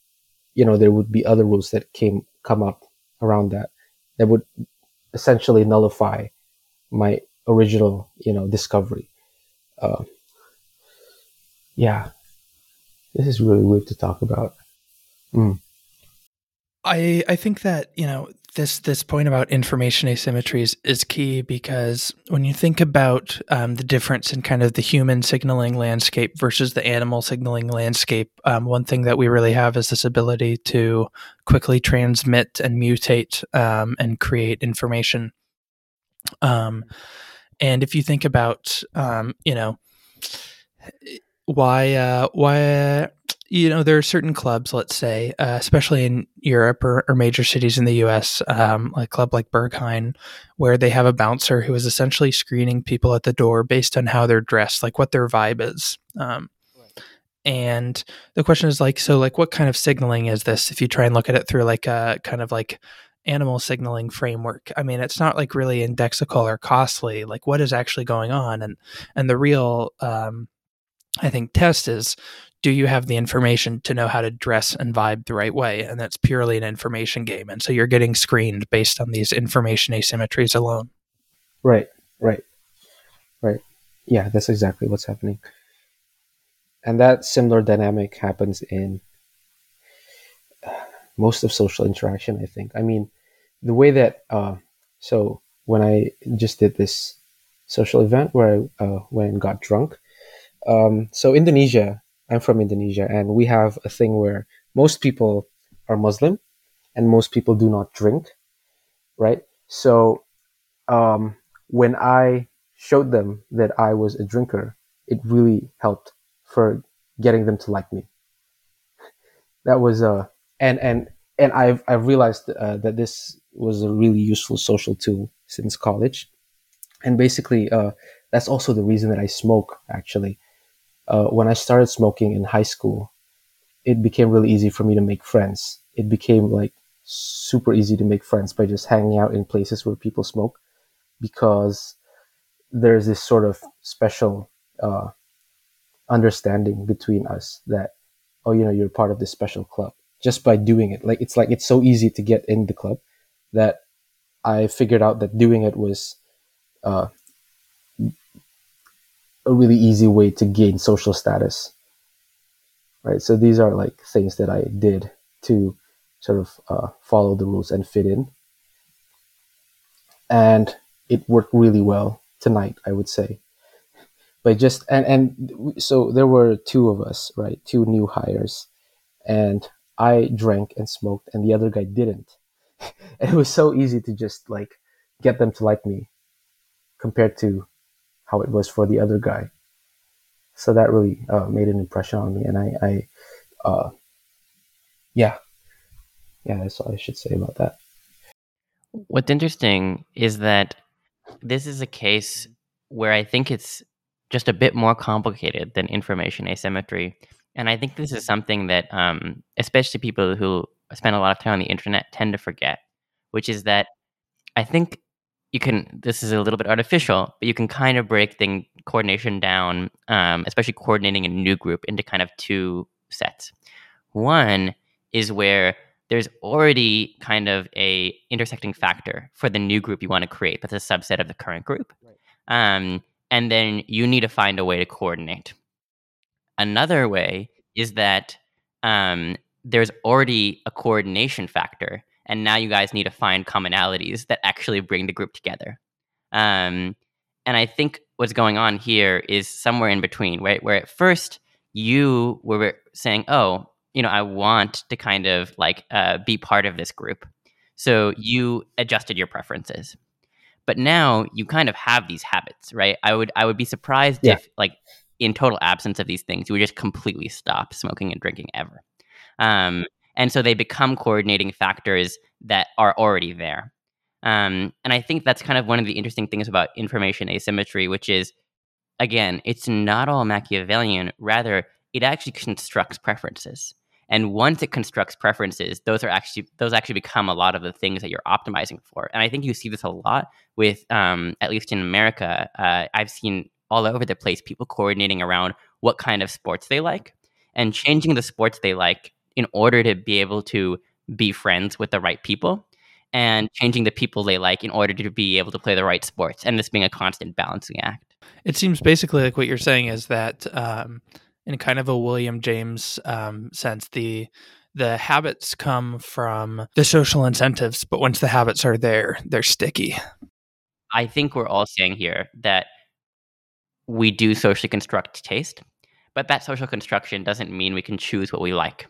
you know there would be other rules that came come up around that that would essentially nullify my original you know discovery. Uh, yeah, this is really weird to talk about. Mm. I I think that you know this this point about information asymmetries is key because when you think about um, the difference in kind of the human signaling landscape versus the animal signaling landscape, um, one thing that we really have is this ability to quickly transmit and mutate um, and create information. Um, and if you think about, um, you know, why uh, why you know there are certain clubs let's say uh, especially in europe or, or, major cities in the us um, like club like berghain where they have a bouncer who is essentially screening people at the door based on how they're dressed like what their vibe is um, and the question is like so like what kind of signaling is this if you try and look at it through like a kind of like animal signaling framework? I mean it's not like really indexical or costly like what is actually going on? And and the real um, I think test is do you have the information to know how to dress and vibe the right way? And that's purely an information game. And so you're getting screened based on these information asymmetries alone. Right, right, right. Yeah, that's exactly what's happening. And that similar dynamic happens in most of social interaction, I think. I mean, the way that, uh, so when I just did this social event where I uh, went and got drunk, um, so Indonesia, I'm from Indonesia, and we have a thing where most people are Muslim, and most people do not drink, right? So um, when I showed them that I was a drinker, it really helped for getting them to like me. That was uh, and and and I've I've realized uh, that this was a really useful social tool since college, and basically uh, that's also the reason that I smoke actually uh, when I started smoking in high school, it became really easy for me to make friends. It became like super easy to make friends by just hanging out in places where people smoke because there's this sort of special uh, understanding between us that, oh, you know, you're part of this special club just by doing it. Like, it's like it's so easy to get in the club that I figured out that doing it was uh, a really easy way to gain social status right so these are like things that i did to sort of uh, follow the rules and fit in and it worked really well tonight i would say but just and and so there were two of us, right? Two new hires, and I drank and smoked, and the other guy didn't. it was so easy to just like get them to like me compared to how it was for the other guy. So that really uh, made an impression on me, and I, I uh, yeah, yeah, that's all I should say about that. What's interesting is that this is a case where I think it's just a bit more complicated than information asymmetry. And I think this is something that, um, especially people who spend a lot of time on the internet, tend to forget, which is that I think you can. This is a little bit artificial, but you can kind of break thing coordination down, um, especially coordinating a new group, into kind of two sets. One is where there's already kind of a intersecting factor for the new group you want to create that's a subset of the current group right. um, and then you need to find a way to coordinate another way is that um, there's already a coordination factor and now you guys need to find commonalities that actually bring the group together um, and i think what's going on here is somewhere in between right where at first you were saying oh you know, I want to kind of like uh, be part of this group. So you adjusted your preferences. But now you kind of have these habits, right? I would I would be surprised yeah. if like in total absence of these things, you would just completely stop smoking and drinking ever. Um, and so they become coordinating factors that are already there. Um, and I think that's kind of one of the interesting things about information asymmetry, which is, again, it's not all Machiavellian. Rather, it actually constructs preferences. And once it constructs preferences, those are actually those actually become a lot of the things that you're optimizing for. And I think you see this a lot with, um, at least in America, uh, I've seen all over the place people coordinating around what kind of sports they like and changing the sports they like in order to be able to be friends with the right people and changing the people they like in order to be able to play the right sports and this being a constant balancing act. It seems basically like what you're saying is that um, in kind of a William James um, sense. The the habits come from the social incentives, but once the habits are there, they're sticky. I think we're all saying here that we do socially construct taste, but that social construction doesn't mean we can choose what we like.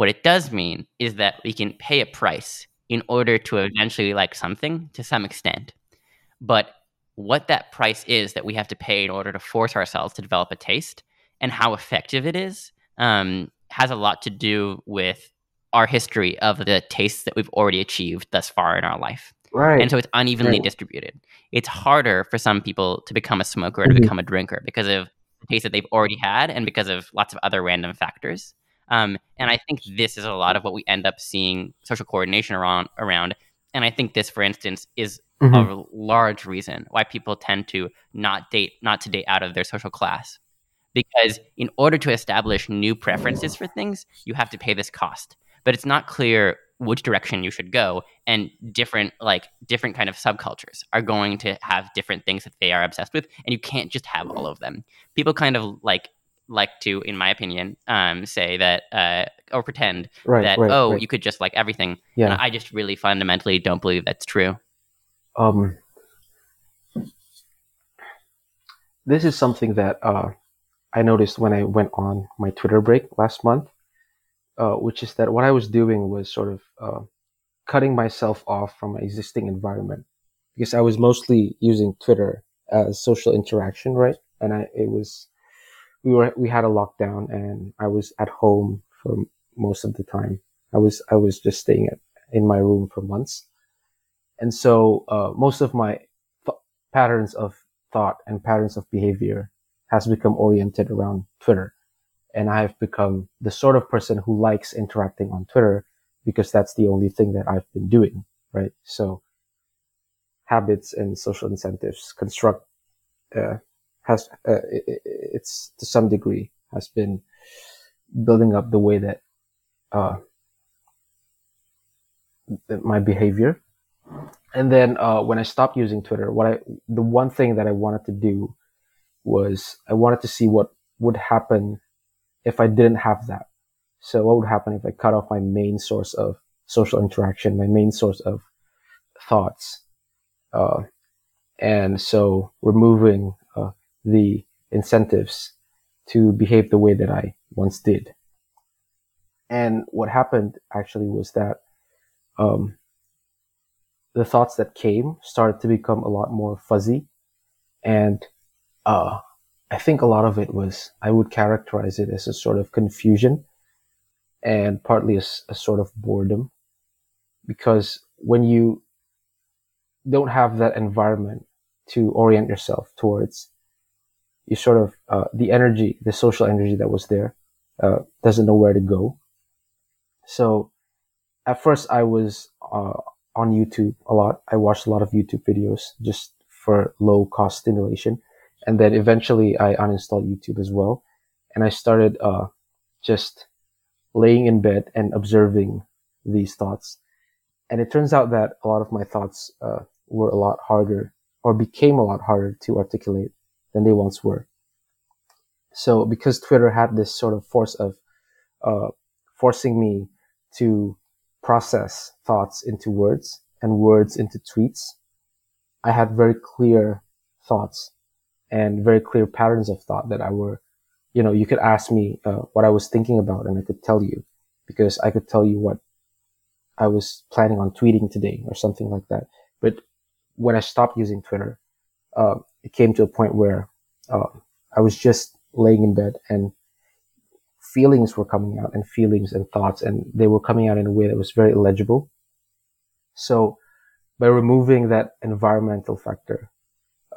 What it does mean is that we can pay a price in order to eventually like something to some extent. But what that price is that we have to pay in order to force ourselves to develop a taste and how effective it is um, has a lot to do with our history of the tastes that we've already achieved thus far in our life. Right. And so it's unevenly right. distributed. It's harder for some people to become a smoker or to mm-hmm. become a drinker because of the taste that they've already had and because of lots of other random factors. Um, and I think this is a lot of what we end up seeing social coordination around. around. And I think this, for instance, is mm-hmm. a large reason why people tend to not date, not to date out of their social class because in order to establish new preferences for things, you have to pay this cost. But it's not clear which direction you should go and different like different kind of subcultures are going to have different things that they are obsessed with and you can't just have all of them people kind of like like to in my opinion um, say that uh, or pretend right, that right, oh right. you could just like everything yeah and i just really fundamentally don't believe that's true um this is something that uh, I noticed when I went on my Twitter break last month, uh, which is that what I was doing was sort of uh, cutting myself off from my existing environment because I was mostly using Twitter as social interaction, right? And I it was we were we had a lockdown and I was at home for most of the time. I was I was just staying at, in my room for months, and so uh, most of my th- patterns of thought and patterns of behavior has become oriented around Twitter. And I have become the sort of person who likes interacting on Twitter because that's the only thing that I've been doing, right? So habits and social incentives construct, uh, has, uh, it, it's to some degree has been building up the way that, uh, my behavior. And then, uh, when I stopped using Twitter, what I, the one thing that I wanted to do was I wanted to see what would happen if I didn't have that. So what would happen if I cut off my main source of social interaction, my main source of thoughts? Uh, and so removing the incentives to behave the way that I once did. And what happened actually was that um, the thoughts that came started to become a lot more fuzzy. And uh, I think a lot of it was, I would characterize it as a sort of confusion and partly a, a sort of boredom. Because when you don't have that environment to orient yourself towards, you sort of, uh, the energy, the social energy that was there, uh, doesn't know where to go. So at first I was, uh, on YouTube a lot. I watched a lot of YouTube videos just for low cost stimulation. And then eventually I uninstalled YouTube as well. And I started, uh, just laying in bed and observing these thoughts. And it turns out that a lot of my thoughts, uh, were a lot harder or became a lot harder to articulate than they once were. So because Twitter had this sort of force of, uh, forcing me to process thoughts into words and words into tweets, I had very clear thoughts and very clear patterns of thought that I were, you know, you could ask me uh, what I was thinking about and I could tell you because I could tell you what I was planning on tweeting today or something like that. But when I stopped using Twitter, uh, it came to a point where uh, I was just laying in bed and feelings were coming out and feelings and thoughts and they were coming out in a way that was very illegible. So by removing that environmental factor,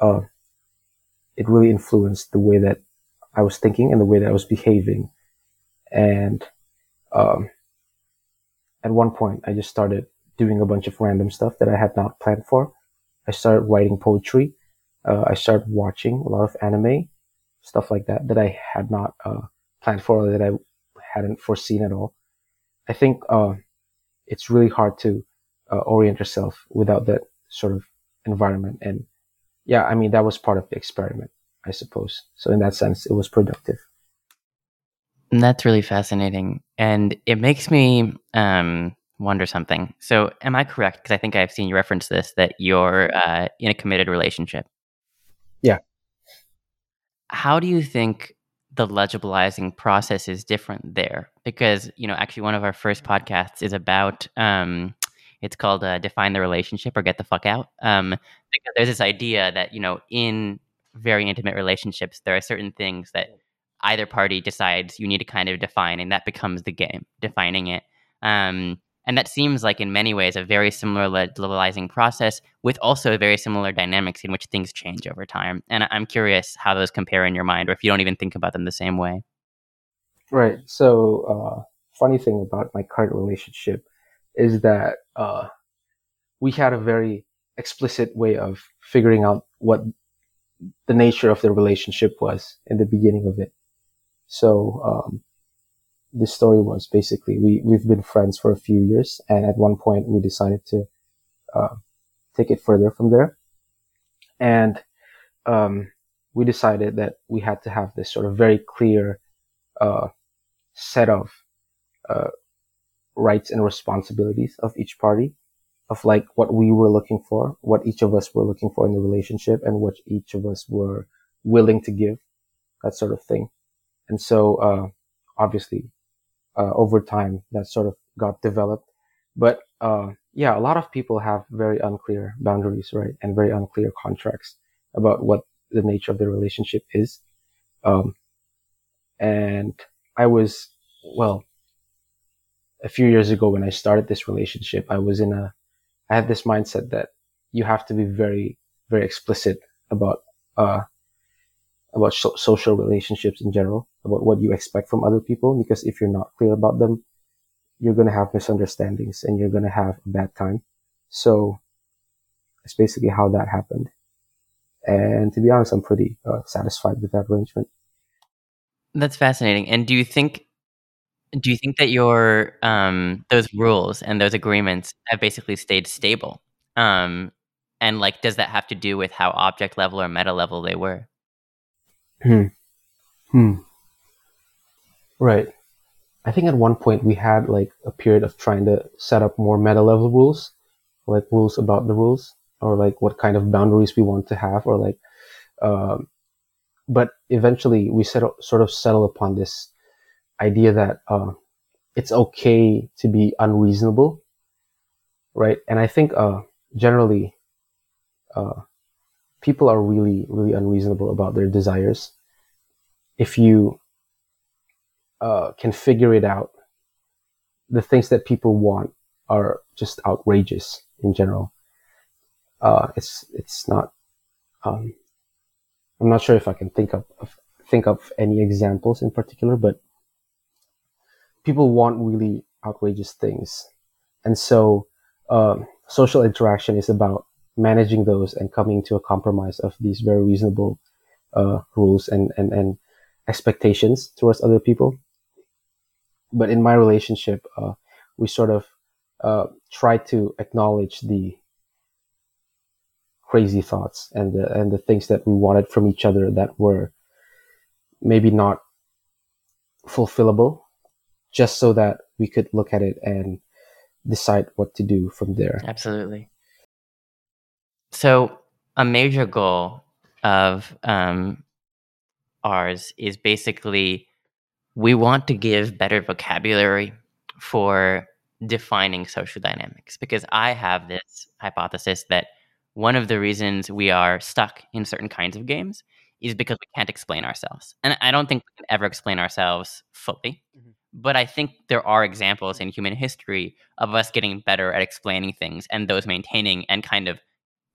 uh, it really influenced the way that I was thinking and the way that I was behaving. And, um, at one point I just started doing a bunch of random stuff that I had not planned for. I started writing poetry. Uh, I started watching a lot of anime, stuff like that, that I had not, uh, planned for that I hadn't foreseen at all. I think uh, it's really hard to uh, orient yourself without that sort of environment. And yeah, I mean, that was part of the experiment, I suppose. So in that sense, it was productive. And that's really fascinating. And it makes me um, wonder something. So am I correct? Because I think I've seen you reference this that you're uh, in a committed relationship. How do you think the legibilizing process is different there? Because you know actually one of our first podcasts is about um, it's called uh, define the relationship or get the fuck out um, because there's this idea that you know in very intimate relationships there are certain things that either party decides you need to kind of define and that becomes the game defining it. Um, and that seems like, in many ways, a very similar levelizing process with also very similar dynamics in which things change over time. And I'm curious how those compare in your mind, or if you don't even think about them the same way. Right. So, uh, funny thing about my current relationship is that uh, we had a very explicit way of figuring out what the nature of the relationship was in the beginning of it. So, um, the story was basically we we've been friends for a few years, and at one point we decided to uh, take it further from there, and um, we decided that we had to have this sort of very clear uh, set of uh, rights and responsibilities of each party, of like what we were looking for, what each of us were looking for in the relationship, and what each of us were willing to give, that sort of thing. And so, uh, obviously, uh, over time that sort of got developed. But uh, yeah, a lot of people have very unclear boundaries, right, and very unclear contracts about what the nature of the relationship is. Um, and I was, well, a few years ago when I started this relationship, I was in a, I had this mindset that you have to be very, very explicit about, uh, about so- social relationships in general, about what you expect from other people. Because if you're not clear about them, you're going to have misunderstandings and you're going to have a bad time. So that's basically how that happened. And to be honest, I'm pretty uh, satisfied with that arrangement. That's fascinating. And do you think do you think that your um, those rules and those agreements have basically stayed stable? Um, and like, does that have to do with how object level or meta level they were? Hmm. Hmm. Right. I think at one point we had like a period of trying to set up more meta level rules, like rules about the rules, or like what kind of boundaries we want to have, or like, um, but eventually we settle, sort of settle upon this idea that uh, it's okay to be unreasonable, right? And I think uh, generally uh, people are really, really unreasonable about their desires. If you uh, can figure it out, the things that people want are just outrageous in general. Uh, it's it's not. Um, I'm not sure if I can think of, of think of any examples in particular, but people want really outrageous things, and so um, social interaction is about managing those and coming to a compromise of these very reasonable uh, rules and, and and expectations towards other people. But in my relationship, uh, we sort of uh, try to acknowledge the crazy thoughts and the and the things that we wanted from each other that were maybe not fulfillable just so that we could look at it and decide what to do from there Absolutely. So, a major goal of um, ours is basically we want to give better vocabulary for defining social dynamics because I have this hypothesis that one of the reasons we are stuck in certain kinds of games is because we can't explain ourselves. And I don't think we can ever explain ourselves fully. Mhm. But I think there are examples in human history of us getting better at explaining things and those maintaining and kind of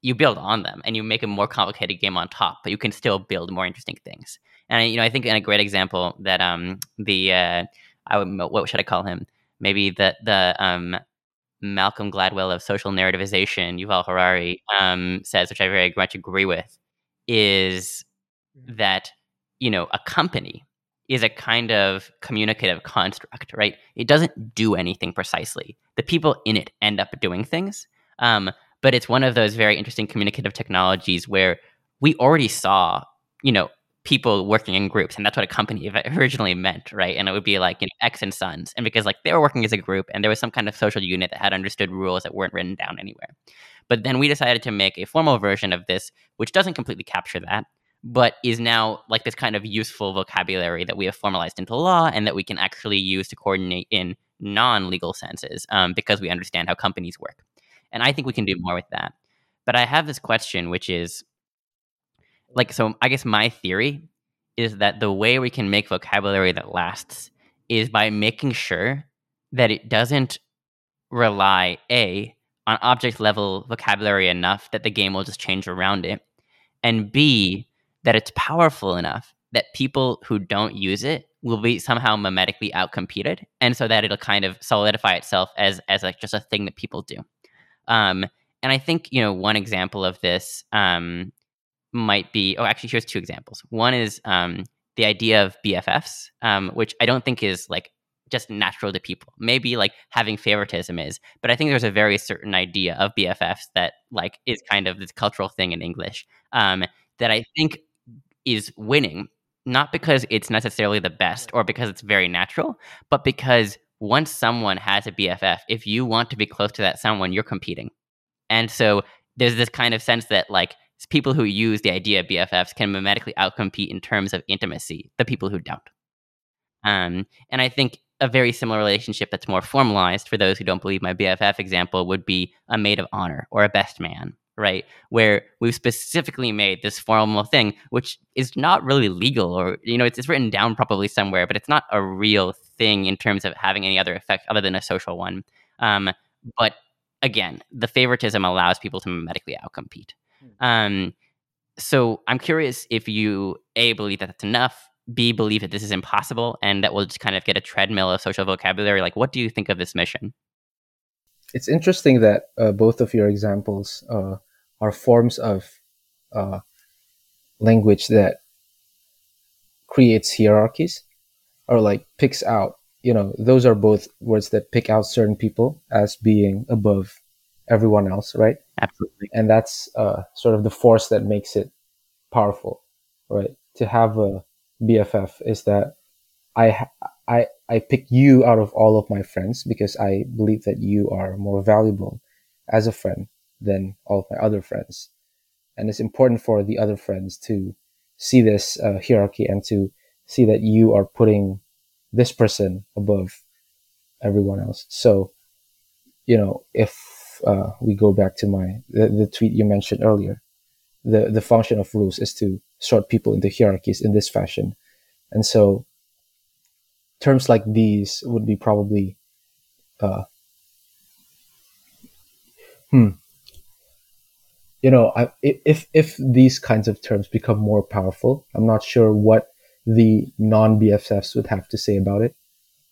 you build on them and you make a more complicated game on top, but you can still build more interesting things. And you know, I think in a great example that um the uh I would what should I call him? Maybe the the um Malcolm Gladwell of social narrativization, Yuval Harari, um, says, which I very much agree with, is that you know a company is a kind of communicative construct, right? It doesn't do anything precisely. The people in it end up doing things, um, but it's one of those very interesting communicative technologies where we already saw, you know, people working in groups, and that's what a company originally meant, right? And it would be like you know X and Sons, and because like they were working as a group, and there was some kind of social unit that had understood rules that weren't written down anywhere. But then we decided to make a formal version of this, which doesn't completely capture that, but is now like this kind of useful vocabulary that we have formalized into law and that we can actually use to coordinate in non-legal senses um, because we understand how companies work. And I think we can do more with that. But I have this question, which is like, so I guess my theory is that the way we can make vocabulary that lasts is by making sure that it doesn't rely a on object level vocabulary enough that the game will just change around it and b that it's powerful enough that people who don't use it will be somehow mimetically outcompeted and so that it'll kind of solidify itself as as like just a thing that people do um and i think you know one example of this um might be oh actually here's two examples. One is um the idea of bffs um which i don't think is like just natural to people. Maybe like having favoritism is but i think there's a very certain idea of bffs that like is kind of this cultural thing in english um that i think is winning not because it's necessarily the best or because it's very natural but because once someone has a bff if you want to be close to that someone you're competing and so there's this kind of sense that like people who use the idea of BFFs can mimetically outcompete in terms of intimacy the people who don't. Um, and I think a very similar relationship that's more formalized for those who don't believe my BFF example would be a maid of honor or a best man, right? Where we've specifically made this formal thing, which is not really legal or, you know, it's, it's written down probably somewhere, but it's not a real thing in terms of having any other effect other than a social one. Um, but again, the favoritism allows people to mimetically outcompete. Um, so I'm curious if you a believe that that's enough, b believe that this is impossible, and that we'll just kind of get a treadmill of social vocabulary. Like, what do you think of this mission? it's interesting that uh, both of your examples uh, are forms of uh, language that creates hierarchies or like picks out you know those are both words that pick out certain people as being above everyone else right Absolutely. and that's uh, sort of the force that makes it powerful right to have a bff is that i i i pick you out of all of my friends because i believe that you are more valuable as a friend than all of my other friends and it's important for the other friends to see this uh, hierarchy and to see that you are putting this person above everyone else. So, you know, if uh, we go back to my the, the tweet you mentioned earlier, the the function of rules is to sort people into hierarchies in this fashion, and so terms like these would be probably, uh, hmm, you know, I, if if these kinds of terms become more powerful, I'm not sure what the non BFFs would have to say about it.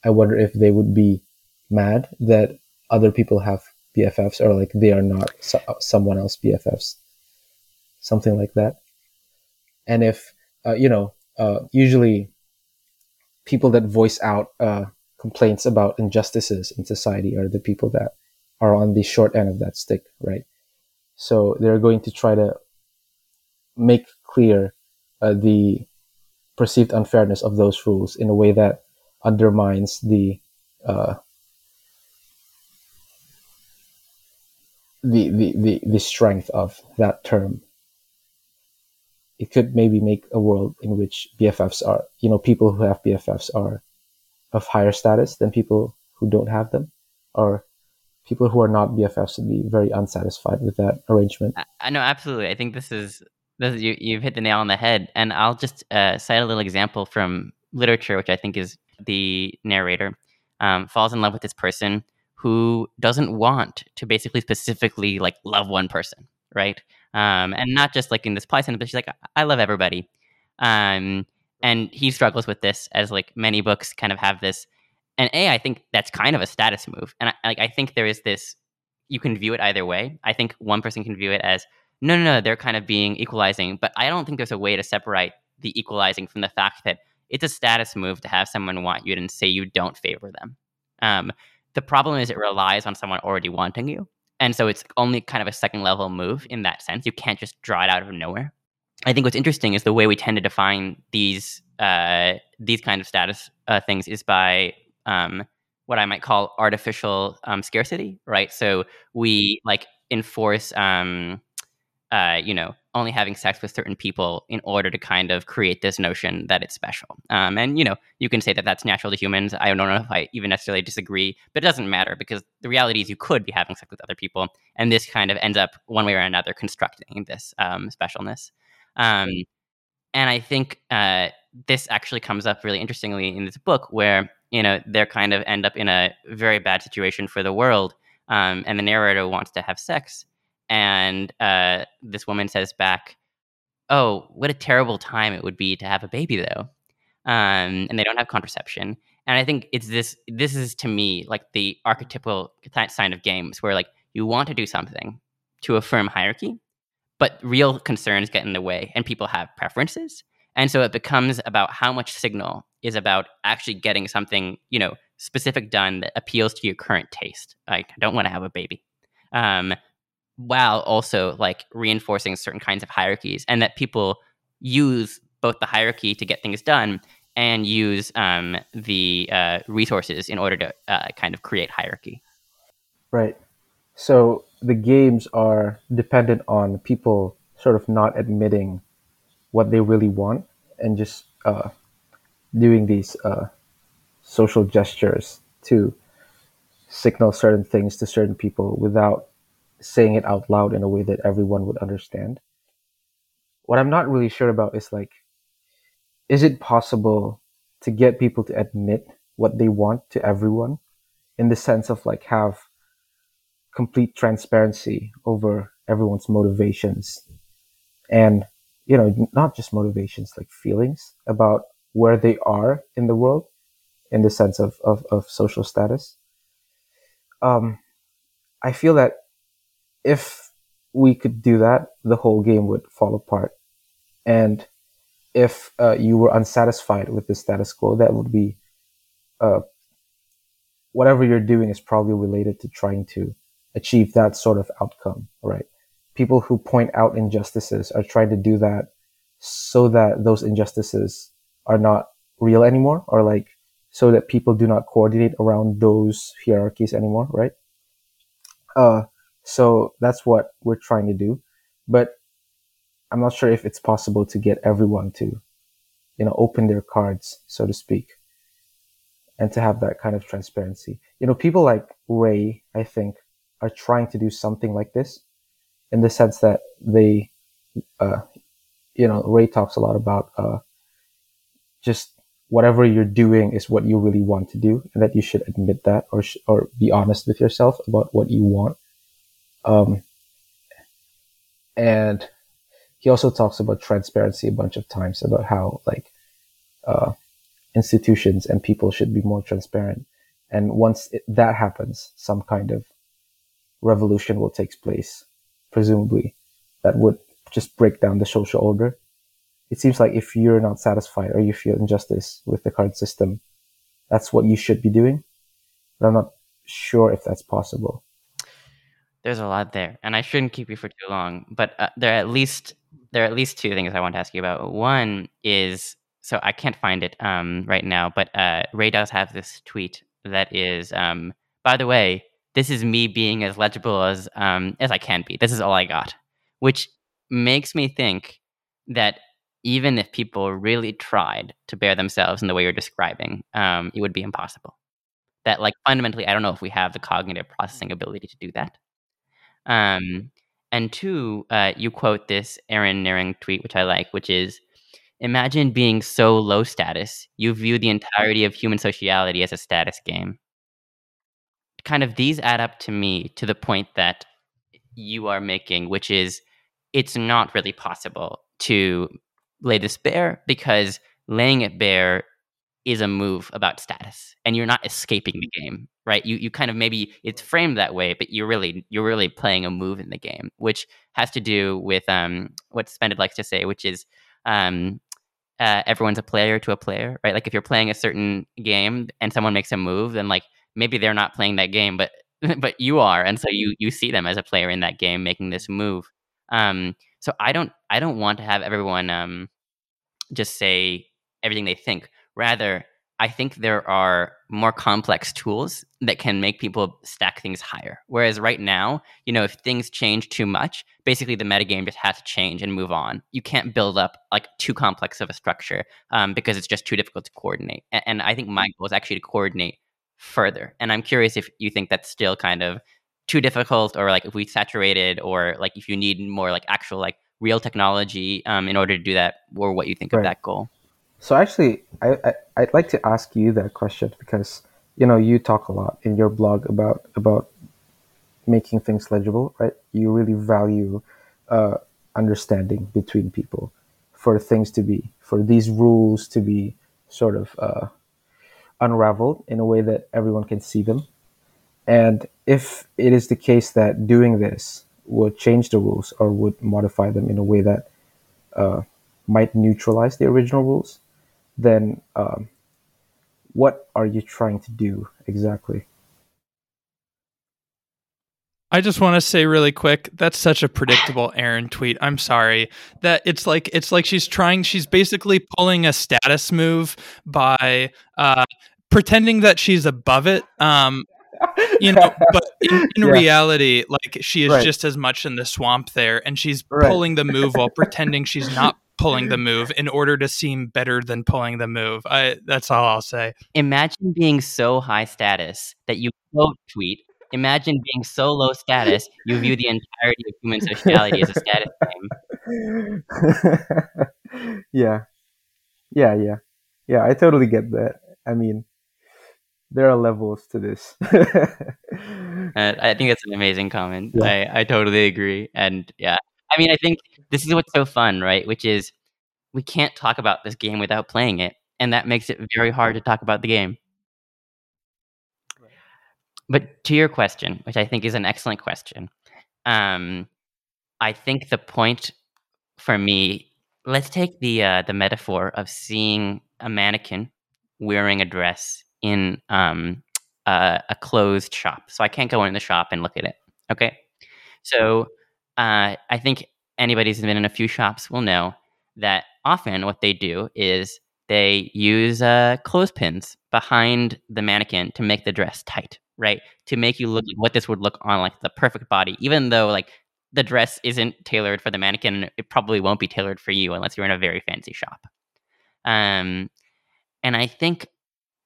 I wonder if they would be mad that other people have BFFs or like they are not so- someone else BFFs, something like that. And if uh, you know, uh, usually people that voice out uh, complaints about injustices in society are the people that are on the short end of that stick, right? So they're going to try to make clear uh, the perceived unfairness of those rules in a way that undermines the uh, the, the, the, the strength of that term. It could maybe make a world in which BFFs are, you know, people who have BFFs are of higher status than people who don't have them, or people who are not BFFs would be very unsatisfied with that arrangement. I, know absolutely. I think this is this is, you you've hit the nail on the head, and I'll just uh, cite a little example from literature, which I think is the narrator um, falls in love with this person who doesn't want to basically specifically like love one person, right? Um, and not just like in this ply sentence, but she's like, I love everybody. Um, and he struggles with this as like many books kind of have this. And A, I think that's kind of a status move. And I, like, I think there is this, you can view it either way. I think one person can view it as, no, no, no, they're kind of being equalizing. But I don't think there's a way to separate the equalizing from the fact that it's a status move to have someone want you and say you don't favor them. Um, the problem is it relies on someone already wanting you. And so it's only kind of a second level move in that sense. You can't just draw it out of nowhere. I think what's interesting is the way we tend to define these uh, these kind of status uh, things is by um, what I might call artificial um, scarcity, right? So we like enforce, um, uh, you know, only having sex with certain people in order to kind of create this notion that it's special. Um, and you know, you can say that that's natural to humans. I don't know if I even necessarily disagree, but it doesn't matter because the reality is you could be having sex with other people, and this kind of ends up one way or another constructing this um, specialness. Um, and I think uh, this actually comes up really interestingly in this book, where you know they're kind of end up in a very bad situation for the world, um, and the narrator wants to have sex and uh, this woman says back, "Oh, what a terrible time it would be to have a baby, though." Um, and they don't have contraception. And I think it's this. This is to me like the archetypal sign of games, where like you want to do something to affirm hierarchy, but real concerns get in the way, and people have preferences, and so it becomes about how much signal is about actually getting something you know specific done that appeals to your current taste. Like, I don't want to have a baby. Um, while also like reinforcing certain kinds of hierarchies and that people use both the hierarchy to get things done and use um, the uh, resources in order to uh, kind of create hierarchy. Right. So the games are dependent on people sort of not admitting what they really want and just uh, doing these uh, social gestures to signal certain things to certain people without saying it out loud in a way that everyone would understand. What I'm not really sure about is like, is it possible to get people to admit what they want to everyone in the sense of like have complete transparency over everyone's motivations and you know not just motivations like feelings about where they are in the world in the sense of, of, of social status um, i feel that if we could do that, the whole game would fall apart. And if uh, you were unsatisfied with the status quo, that would be uh, whatever you're doing is probably related to trying to achieve that sort of outcome, right? People who point out injustices are trying to do that so that those injustices are not real anymore, or like so that people do not coordinate around those hierarchies anymore, right? Uh, so that's what we're trying to do. But I'm not sure if it's possible to get everyone to, you know, open their cards, so to speak, and to have that kind of transparency. You know, people like Ray, I think, are trying to do something like this, in the sense that they, uh, you know, Ray talks a lot about uh, just whatever you're doing is what you really want to do, and that you should admit that or sh- or be honest with yourself about what you want. Um, and he also talks about transparency a bunch of times about how like uh, institutions and people should be more transparent. And once it, that happens, some kind of revolution will take place, presumably, that would just break down the social order it seems like if you're not satisfied or you feel injustice with the current system, that's what you should be doing. But I'm not sure if that's possible. There's a lot there, and I shouldn't keep you for too long. But uh, there are at least there are at least two things I want to ask you about. One is so I can't find it um, right now, but uh, Ray does have this tweet that is, um, by the way, this is me being as legible as um, as I can be. This is all I got, which makes me think that even if people really tried to bear themselves in the way you're describing, um, it would be impossible. That, like, fundamentally, I don't know if we have the cognitive processing ability to do that. Um, and two, uh, you quote this Aaron Nering tweet, which I like, which is Imagine being so low status, you view the entirety of human sociality as a status game. Kind of these add up to me to the point that you are making, which is it's not really possible to lay this bare because laying it bare is a move about status and you're not escaping the game right? You you kind of maybe it's framed that way but you're really you're really playing a move in the game which has to do with um what Suspended likes to say which is um uh, everyone's a player to a player right? Like if you're playing a certain game and someone makes a move then like maybe they're not playing that game but but you are and so you you see them as a player in that game making this move. Um so i don't i don't want to have everyone um just say everything they think. Rather, I think there are more complex tools that can make people stack things higher. Whereas right now, you know, if things change too much, basically the metagame just has to change and move on. You can't build up like too complex of a structure um, because it's just too difficult to coordinate. And, and I think my goal is actually to coordinate further. And I'm curious if you think that's still kind of too difficult or like if we saturated or like if you need more like actual like real technology um, in order to do that, or what you think right. of that goal. So actually, I, I I'd like to ask you that question because you know you talk a lot in your blog about about making things legible, right? You really value uh, understanding between people for things to be for these rules to be sort of uh, unraveled in a way that everyone can see them. And if it is the case that doing this would change the rules or would modify them in a way that uh, might neutralize the original rules, then um, what are you trying to do exactly? I just want to say really quick, that's such a predictable Aaron tweet. I'm sorry. That it's like it's like she's trying she's basically pulling a status move by uh pretending that she's above it. Um you know, but in, in yeah. reality, like she is right. just as much in the swamp there, and she's right. pulling the move while pretending she's not pulling the move in order to seem better than pulling the move. I that's all I'll say. Imagine being so high status that you quote tweet. Imagine being so low status you view the entirety of human sociality as a status game. yeah, yeah, yeah, yeah. I totally get that. I mean, there are levels to this. Uh, I think that's an amazing comment. Yeah. I, I totally agree. And yeah, I mean, I think this is what's so fun, right? Which is we can't talk about this game without playing it. And that makes it very hard to talk about the game. But to your question, which I think is an excellent question, um, I think the point for me, let's take the uh, the metaphor of seeing a mannequin wearing a dress in um, uh, a closed shop. So I can't go in the shop and look at it. Okay. So uh, I think anybody who's been in a few shops will know that often what they do is they use uh, clothespins behind the mannequin to make the dress tight, right? To make you look like what this would look on like the perfect body, even though like the dress isn't tailored for the mannequin. It probably won't be tailored for you unless you're in a very fancy shop. Um, and I think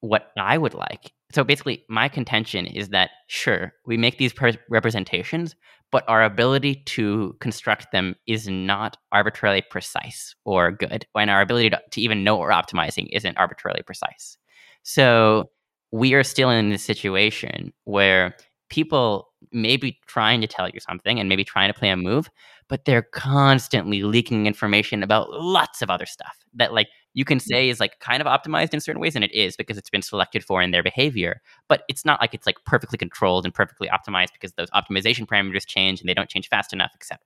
what I would like. So basically, my contention is that sure, we make these per- representations, but our ability to construct them is not arbitrarily precise or good, and our ability to, to even know what we're optimizing isn't arbitrarily precise. So we are still in this situation where people may be trying to tell you something and maybe trying to play a move, but they're constantly leaking information about lots of other stuff that like you can say is like kind of optimized in certain ways and it is because it's been selected for in their behavior but it's not like it's like perfectly controlled and perfectly optimized because those optimization parameters change and they don't change fast enough etc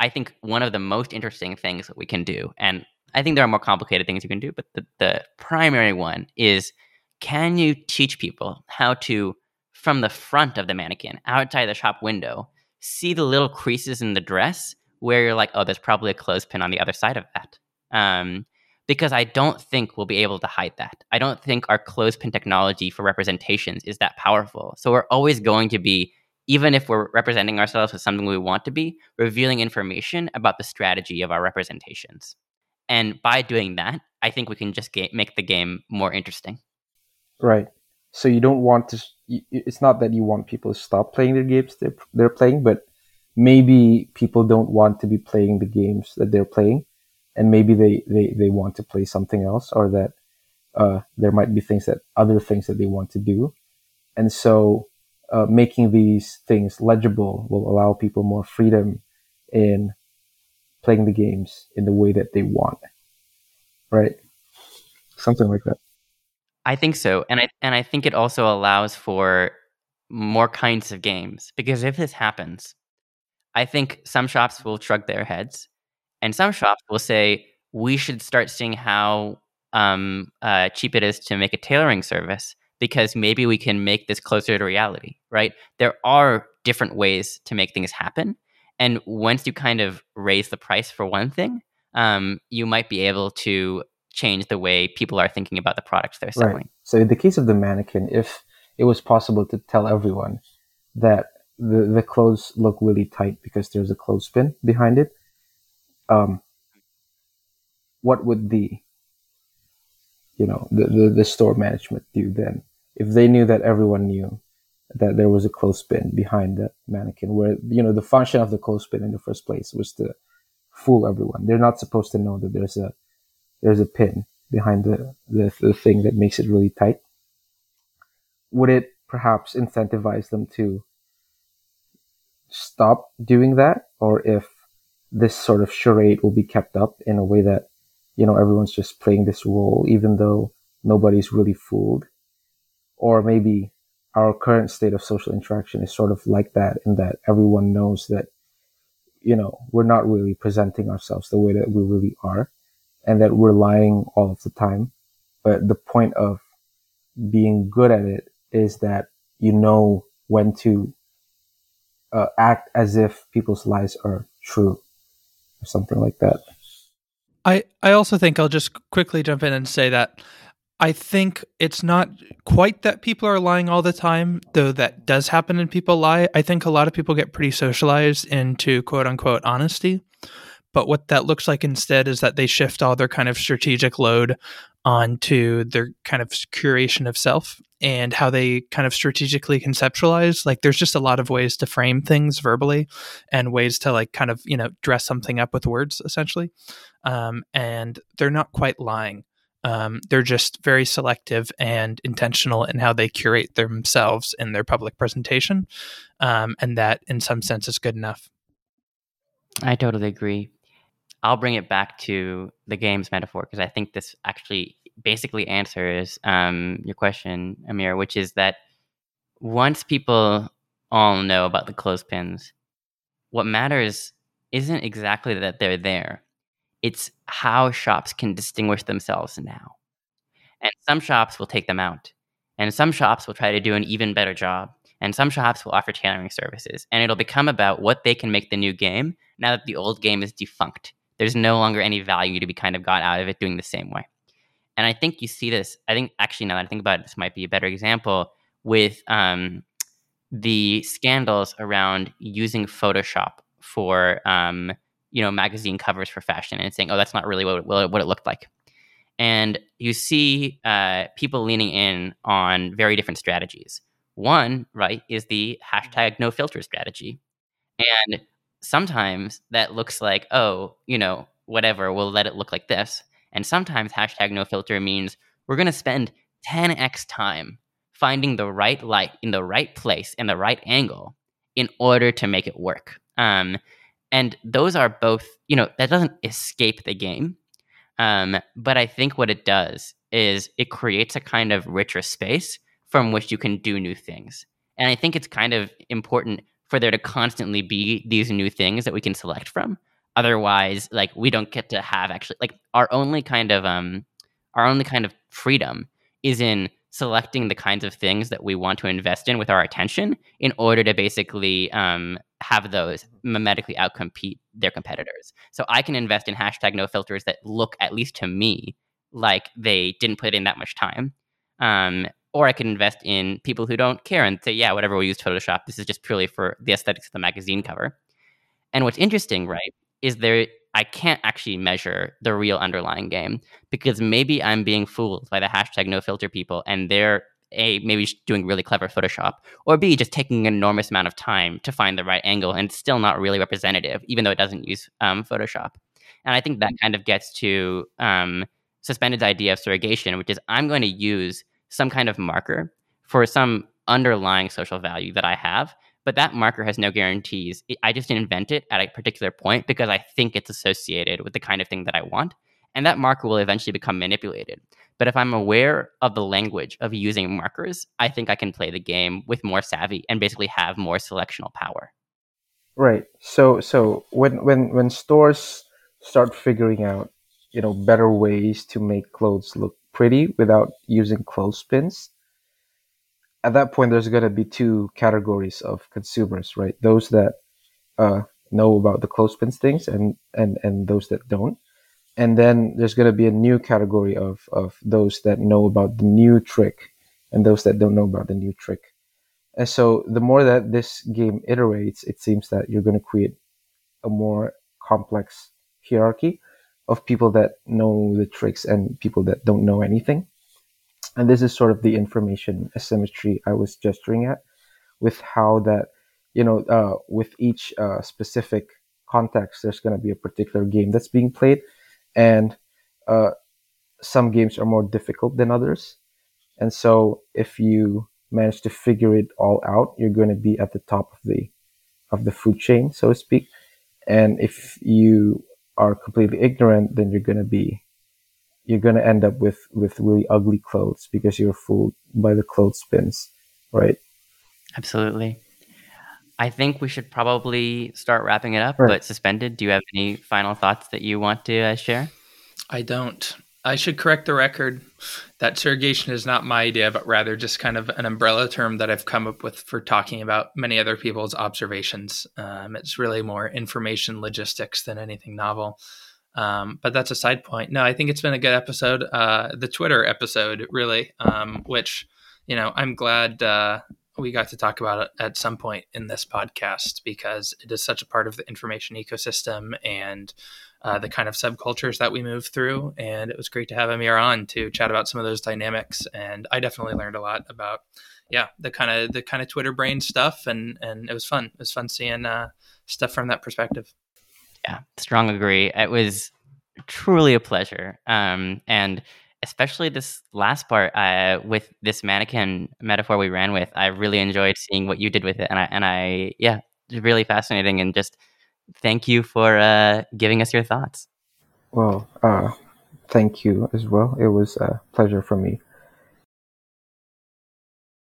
i think one of the most interesting things that we can do and i think there are more complicated things you can do but the, the primary one is can you teach people how to from the front of the mannequin outside the shop window see the little creases in the dress where you're like oh there's probably a clothespin on the other side of that. Um, because I don't think we'll be able to hide that. I don't think our clothespin technology for representations is that powerful. So we're always going to be, even if we're representing ourselves as something we want to be, revealing information about the strategy of our representations. And by doing that, I think we can just make the game more interesting. Right. So you don't want to. It's not that you want people to stop playing the games they're, they're playing, but maybe people don't want to be playing the games that they're playing and maybe they, they, they want to play something else or that uh, there might be things that other things that they want to do. And so uh, making these things legible will allow people more freedom in playing the games in the way that they want. Right? Something like that. I think so. And I and I think it also allows for more kinds of games because if this happens, I think some shops will shrug their heads and some shops will say we should start seeing how um, uh, cheap it is to make a tailoring service because maybe we can make this closer to reality, right? There are different ways to make things happen. And once you kind of raise the price for one thing, um, you might be able to change the way people are thinking about the products they're selling. Right. So, in the case of the mannequin, if it was possible to tell everyone that the, the clothes look really tight because there's a clothespin behind it, um, what would the you know the, the, the store management do then? If they knew that everyone knew that there was a clothespin behind the mannequin where you know the function of the clothespin in the first place was to fool everyone. They're not supposed to know that there's a there's a pin behind the, the, the thing that makes it really tight. Would it perhaps incentivize them to stop doing that? Or if this sort of charade will be kept up in a way that, you know, everyone's just playing this role, even though nobody's really fooled. Or maybe our current state of social interaction is sort of like that in that everyone knows that, you know, we're not really presenting ourselves the way that we really are and that we're lying all of the time. But the point of being good at it is that you know when to uh, act as if people's lies are true or something like that. I, I also think I'll just quickly jump in and say that I think it's not quite that people are lying all the time, though that does happen and people lie. I think a lot of people get pretty socialized into quote unquote honesty. But what that looks like instead is that they shift all their kind of strategic load onto their kind of curation of self and how they kind of strategically conceptualize like there's just a lot of ways to frame things verbally and ways to like kind of you know dress something up with words essentially. Um, and they're not quite lying. Um, they're just very selective and intentional in how they curate themselves in their public presentation um, and that in some sense is good enough. I totally agree. I'll bring it back to the games metaphor because I think this actually basically answers um, your question, Amir, which is that once people all know about the clothespins, what matters isn't exactly that they're there. It's how shops can distinguish themselves now. And some shops will take them out. And some shops will try to do an even better job. And some shops will offer tailoring services. And it'll become about what they can make the new game now that the old game is defunct there's no longer any value to be kind of got out of it doing the same way. And I think you see this. I think actually, now that I think about it, this might be a better example with um, the scandals around using Photoshop for um, you know magazine covers for fashion and saying, "Oh, that's not really what what it looked like." And you see uh, people leaning in on very different strategies. One, right, is the hashtag no filter strategy. And sometimes that looks like, oh, you know, whatever, we'll let it look like this. And sometimes hashtag no filter means we're going to spend 10x time finding the right light in the right place and the right angle in order to make it work. Um, and those are both, you know, that doesn't escape the game. Um, but I think what it does is it creates a kind of richer space from which you can do new things. And I think it's kind of important for there to constantly be these new things that we can select from. Otherwise, like we don't get to have actually like our only kind of um our only kind of freedom is in selecting the kinds of things that we want to invest in with our attention in order to basically um, have those mimetically outcompete their competitors. So I can invest in hashtag no filters that look, at least to me, like they didn't put in that much time. Um, or I can invest in people who don't care and say, yeah, whatever we use Photoshop, this is just purely for the aesthetics of the magazine cover. And what's interesting, right, is there I can't actually measure the real underlying game because maybe I'm being fooled by the hashtag no filter people and they're a maybe doing really clever Photoshop, or B just taking an enormous amount of time to find the right angle and it's still not really representative, even though it doesn't use um, Photoshop. And I think that kind of gets to um, suspended's idea of surrogation, which is I'm going to use some kind of marker for some underlying social value that I have but that marker has no guarantees. I just invent it at a particular point because I think it's associated with the kind of thing that I want. And that marker will eventually become manipulated. But if I'm aware of the language of using markers, I think I can play the game with more savvy and basically have more selectional power. Right. So so when when when stores start figuring out, you know, better ways to make clothes look pretty without using clothespins, at that point there's going to be two categories of consumers right? Those that uh, know about the clothespins things and and and those that don't. And then there's going to be a new category of of those that know about the new trick and those that don't know about the new trick. And so the more that this game iterates it seems that you're going to create a more complex hierarchy of people that know the tricks and people that don't know anything and this is sort of the information asymmetry I was gesturing at with how that, you know, uh, with each uh, specific context, there's going to be a particular game that's being played. And uh, some games are more difficult than others. And so if you manage to figure it all out, you're going to be at the top of the of the food chain, so to speak. And if you are completely ignorant, then you're going to be you're going to end up with with really ugly clothes because you're fooled by the clothespins, right? Absolutely. I think we should probably start wrapping it up. Right. But suspended, do you have any final thoughts that you want to uh, share? I don't. I should correct the record. That surrogation is not my idea, but rather just kind of an umbrella term that I've come up with for talking about many other people's observations. Um, it's really more information logistics than anything novel. Um, but that's a side point. No, I think it's been a good episode. Uh, the Twitter episode, really, um, which, you know, I'm glad uh, we got to talk about it at some point in this podcast because it is such a part of the information ecosystem and uh, the kind of subcultures that we move through. And it was great to have Amir on to chat about some of those dynamics. And I definitely learned a lot about, yeah, the kind of the kind of Twitter brain stuff. And and it was fun. It was fun seeing uh, stuff from that perspective. Yeah, strong agree. It was truly a pleasure. Um, and especially this last part uh, with this mannequin metaphor we ran with, I really enjoyed seeing what you did with it, and I and I yeah, really fascinating. And just thank you for uh, giving us your thoughts. Well, uh, thank you as well. It was a pleasure for me